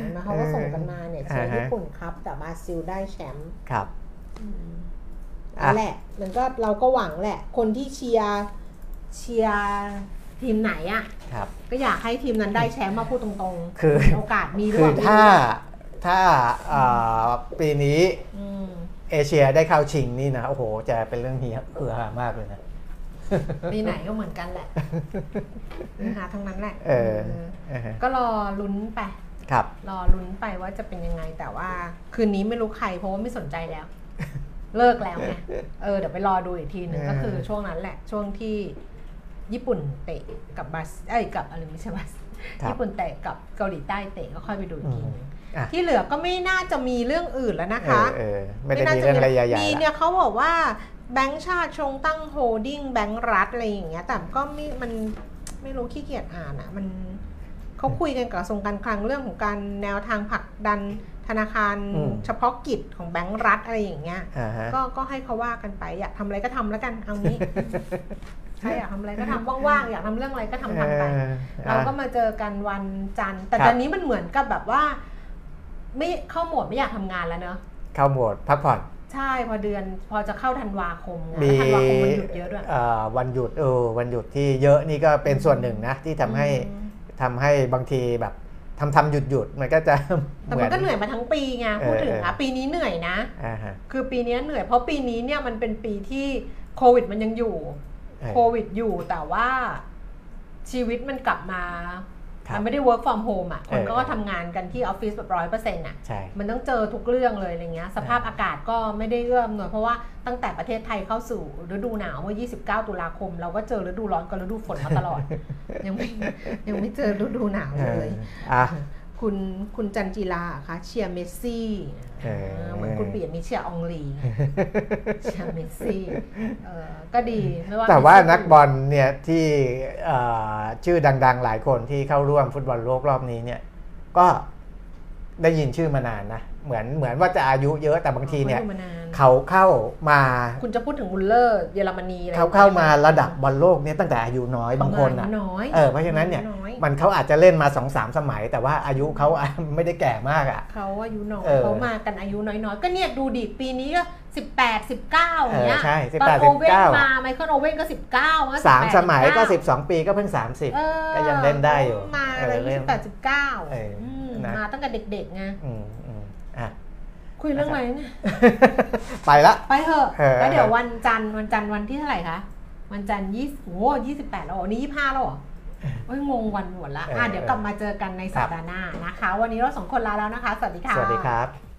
เห็นไหมเขาก็ส่งกันมาเนี่ยเชียร์อ่าฮะญี่ปุ่นครับ แต่บราซิลได้แชมป์ครับอะนั่นแหละ มันก็เราก็หวังแหละ คนที่เชียร์เชียร์ทีมไหนอะครับ ก็อยากให้ทีมนั้นได้แชมป์มาพูดตรงๆ คือโอกาสมีหรือคืเปอล่าถ้าถ้าอ่าปีนี้อืม เอเชียได้เข้าชิงนี่นะโอ้โหจะเป็นเรื่องเฮียเหือหามากเลยนะปีไหนก็เหมือนกันแหละนะคะทั้งนั้นแหละเออเออเออก็รอลุ้นไปครับ รอลุ้นไปว่าจะเป็นยังไงแต่ว่า คืนนี้ไม่รู้ใครเพราะว่าไม่สนใจแล้ว เลิกแล้วไงเออเดี๋ยวไปรอดูอีกทีหนึ่งเออก็คือช่วงนั้นแหละ ช่วงที่ญี่ปุ่นเตะกับบราซิลเอ้ยกับอะไรไม่ใช่บราซิลครับญี่ปุ่นเตะกับเกาหลีใต้เตะก็ค่อยไปดูอีกทีหนึงอะ ที่เหลือก็ไม่น่าจะมีเรื่องอื่นแล้วนะคะเออเออไม่ได้น่ามีจะเรื่องอะไรใหญ่มีๆเนี่ละยเขาบอกว่าแบงก์ชาติชงตั้งโฮลดิ้งแบงก์รัฐอะไรอย่างเงี้ยแต่ก็ไม่มันไม่รู้ขี้เกียจอ่านอะมันเขาคุยกันกับกระทรวงการคลังเรื่องของการแนวทางผลักดันธนาคารอืมเฉพาะกิจของแบงก์รัฐอะไรอย่างเงี้ยอ่าฮะก็ก็ให้เขาว่ากันไปอยากทำอะไรก็ทำแล้วกันเอางี้ใครอยากทำอะไรก็ทำว่างๆอยากทำเรื่องอะไรก็ทำทำไปเออเราก็มาเจอกันวันจันทร์แต่ครับตอนนี้มันเหมือนกับแบบว่า ไม่เข้าโหมดไม่อยากทำงานแล้วเนอะเข้าโหมดพักผ่อน ใช่พอเดือนพอจะเข้าธันวาคมไงมีธันวาคมมันหยุดเยอะด้วยเอ่อวันหยุดเออวันหยุดที่เยอะนี่ก็เป็นส่วนหนึ่งนะที่ทำให้อืมทำให้บางทีแบบทำทำหยุดหยุดมันก็จะแต่มันก็เหนื่อยมาทั้งปีไงพูดถึงเอออะเออปีนี้เหนื่อยนะอ่าฮะคือปีนี้เหนื่อยเพราะปีนี้เนี่ยมันเป็นปีที่โควิดมันยังอยู่เออโควิดอยู่แต่ว่าชีวิตมันกลับมาครับ มันไม่ได้ work from home อะคนเออก็ทำงานกันที่ออฟฟิศแบบร้อยเปอร์เซ็นต์อะใช่มันต้องเจอทุกเรื่องเลยอะไรเงี้ยสภาพอากาศก็ไม่ได้เอื้ออำนวยเพราะว่าตั้งแต่ประเทศไทยเข้าสู่ฤดูหนาวเมื่อ 29 ตุลาคม เราก็เจอฤดูร้อนกับฤดูฝนมาตลอด ยังไม่ยังไม่เจอฤดูหนาวเอเลอยอะ คุณคุณจันจิราคะเชียร์เมสซี่เออเออเหมือนคุณเปียมีเชียร์อองรีเชียร์เมสซี่เออก็ดีไม่ว่าแต่ว่าเมสซี่นักบอลเนี่ยที่เอ่อชื่อดังๆหลายคนที่เข้าร่วมฟุตบอลโลกรอบนี้เนี่ยก็ได้ยินชื่อมานานนะ เหมือนเหมือนว่าจะอายุเยอะแต่บางทีเนี่ยขาดูมานานเขาเข้ามา คุณจะพูดถึงมุลเลอร์เยอรมนีอะไรเขาเข้ามาระดับบอลโลกเนี่ยตั้งแต่อายุน้อยบางคนอะอะน้อยเออเพราะฉะนั้นเนี่ยน้อยมันเขาอาจจะเล่นมาสองสามสมัย แต่ว่าอายุเขาไม่ได้แก่มากอะเขาอายุน้อยเออเขามากันอายุน้อยๆ ก็เนี่ยดูดิปีนี้ก็สิบแปดสิบเก้าอย่างเงี้ยเออใช่ตอน18โอเว่น19มาไมเคิลโอเว่นก็สิบเก้าสามสมัยก็12ปีก็เพิ่ง30เออก็ยังเล่นได้อยู่มาอะไรเออเล่ยี่นสิบแปดสิบเก้าเออนะมาตั้งแต่เด็กๆไงอืมอืมอะ คุยเรื่องอะไรเนี่ย ไปละ ไปเถอะเออแล้วเดี๋ยววันจันทร์วันจันทร์วันที่เท่าไหร่คะ วันจันทร์ยี่สิบโอ้ยี่สิบแปดแล้วเหรอนี่ยี่ห้าแล้วเหรอโอ้ยงงวันหมดละอะเดี๋ยวกลับมาเจอกันในสัปดาห์หน้านะคะ วันนี้เราสองคนลาแล้วนะคะ สวัสดีค่ะ สวัสดีครับ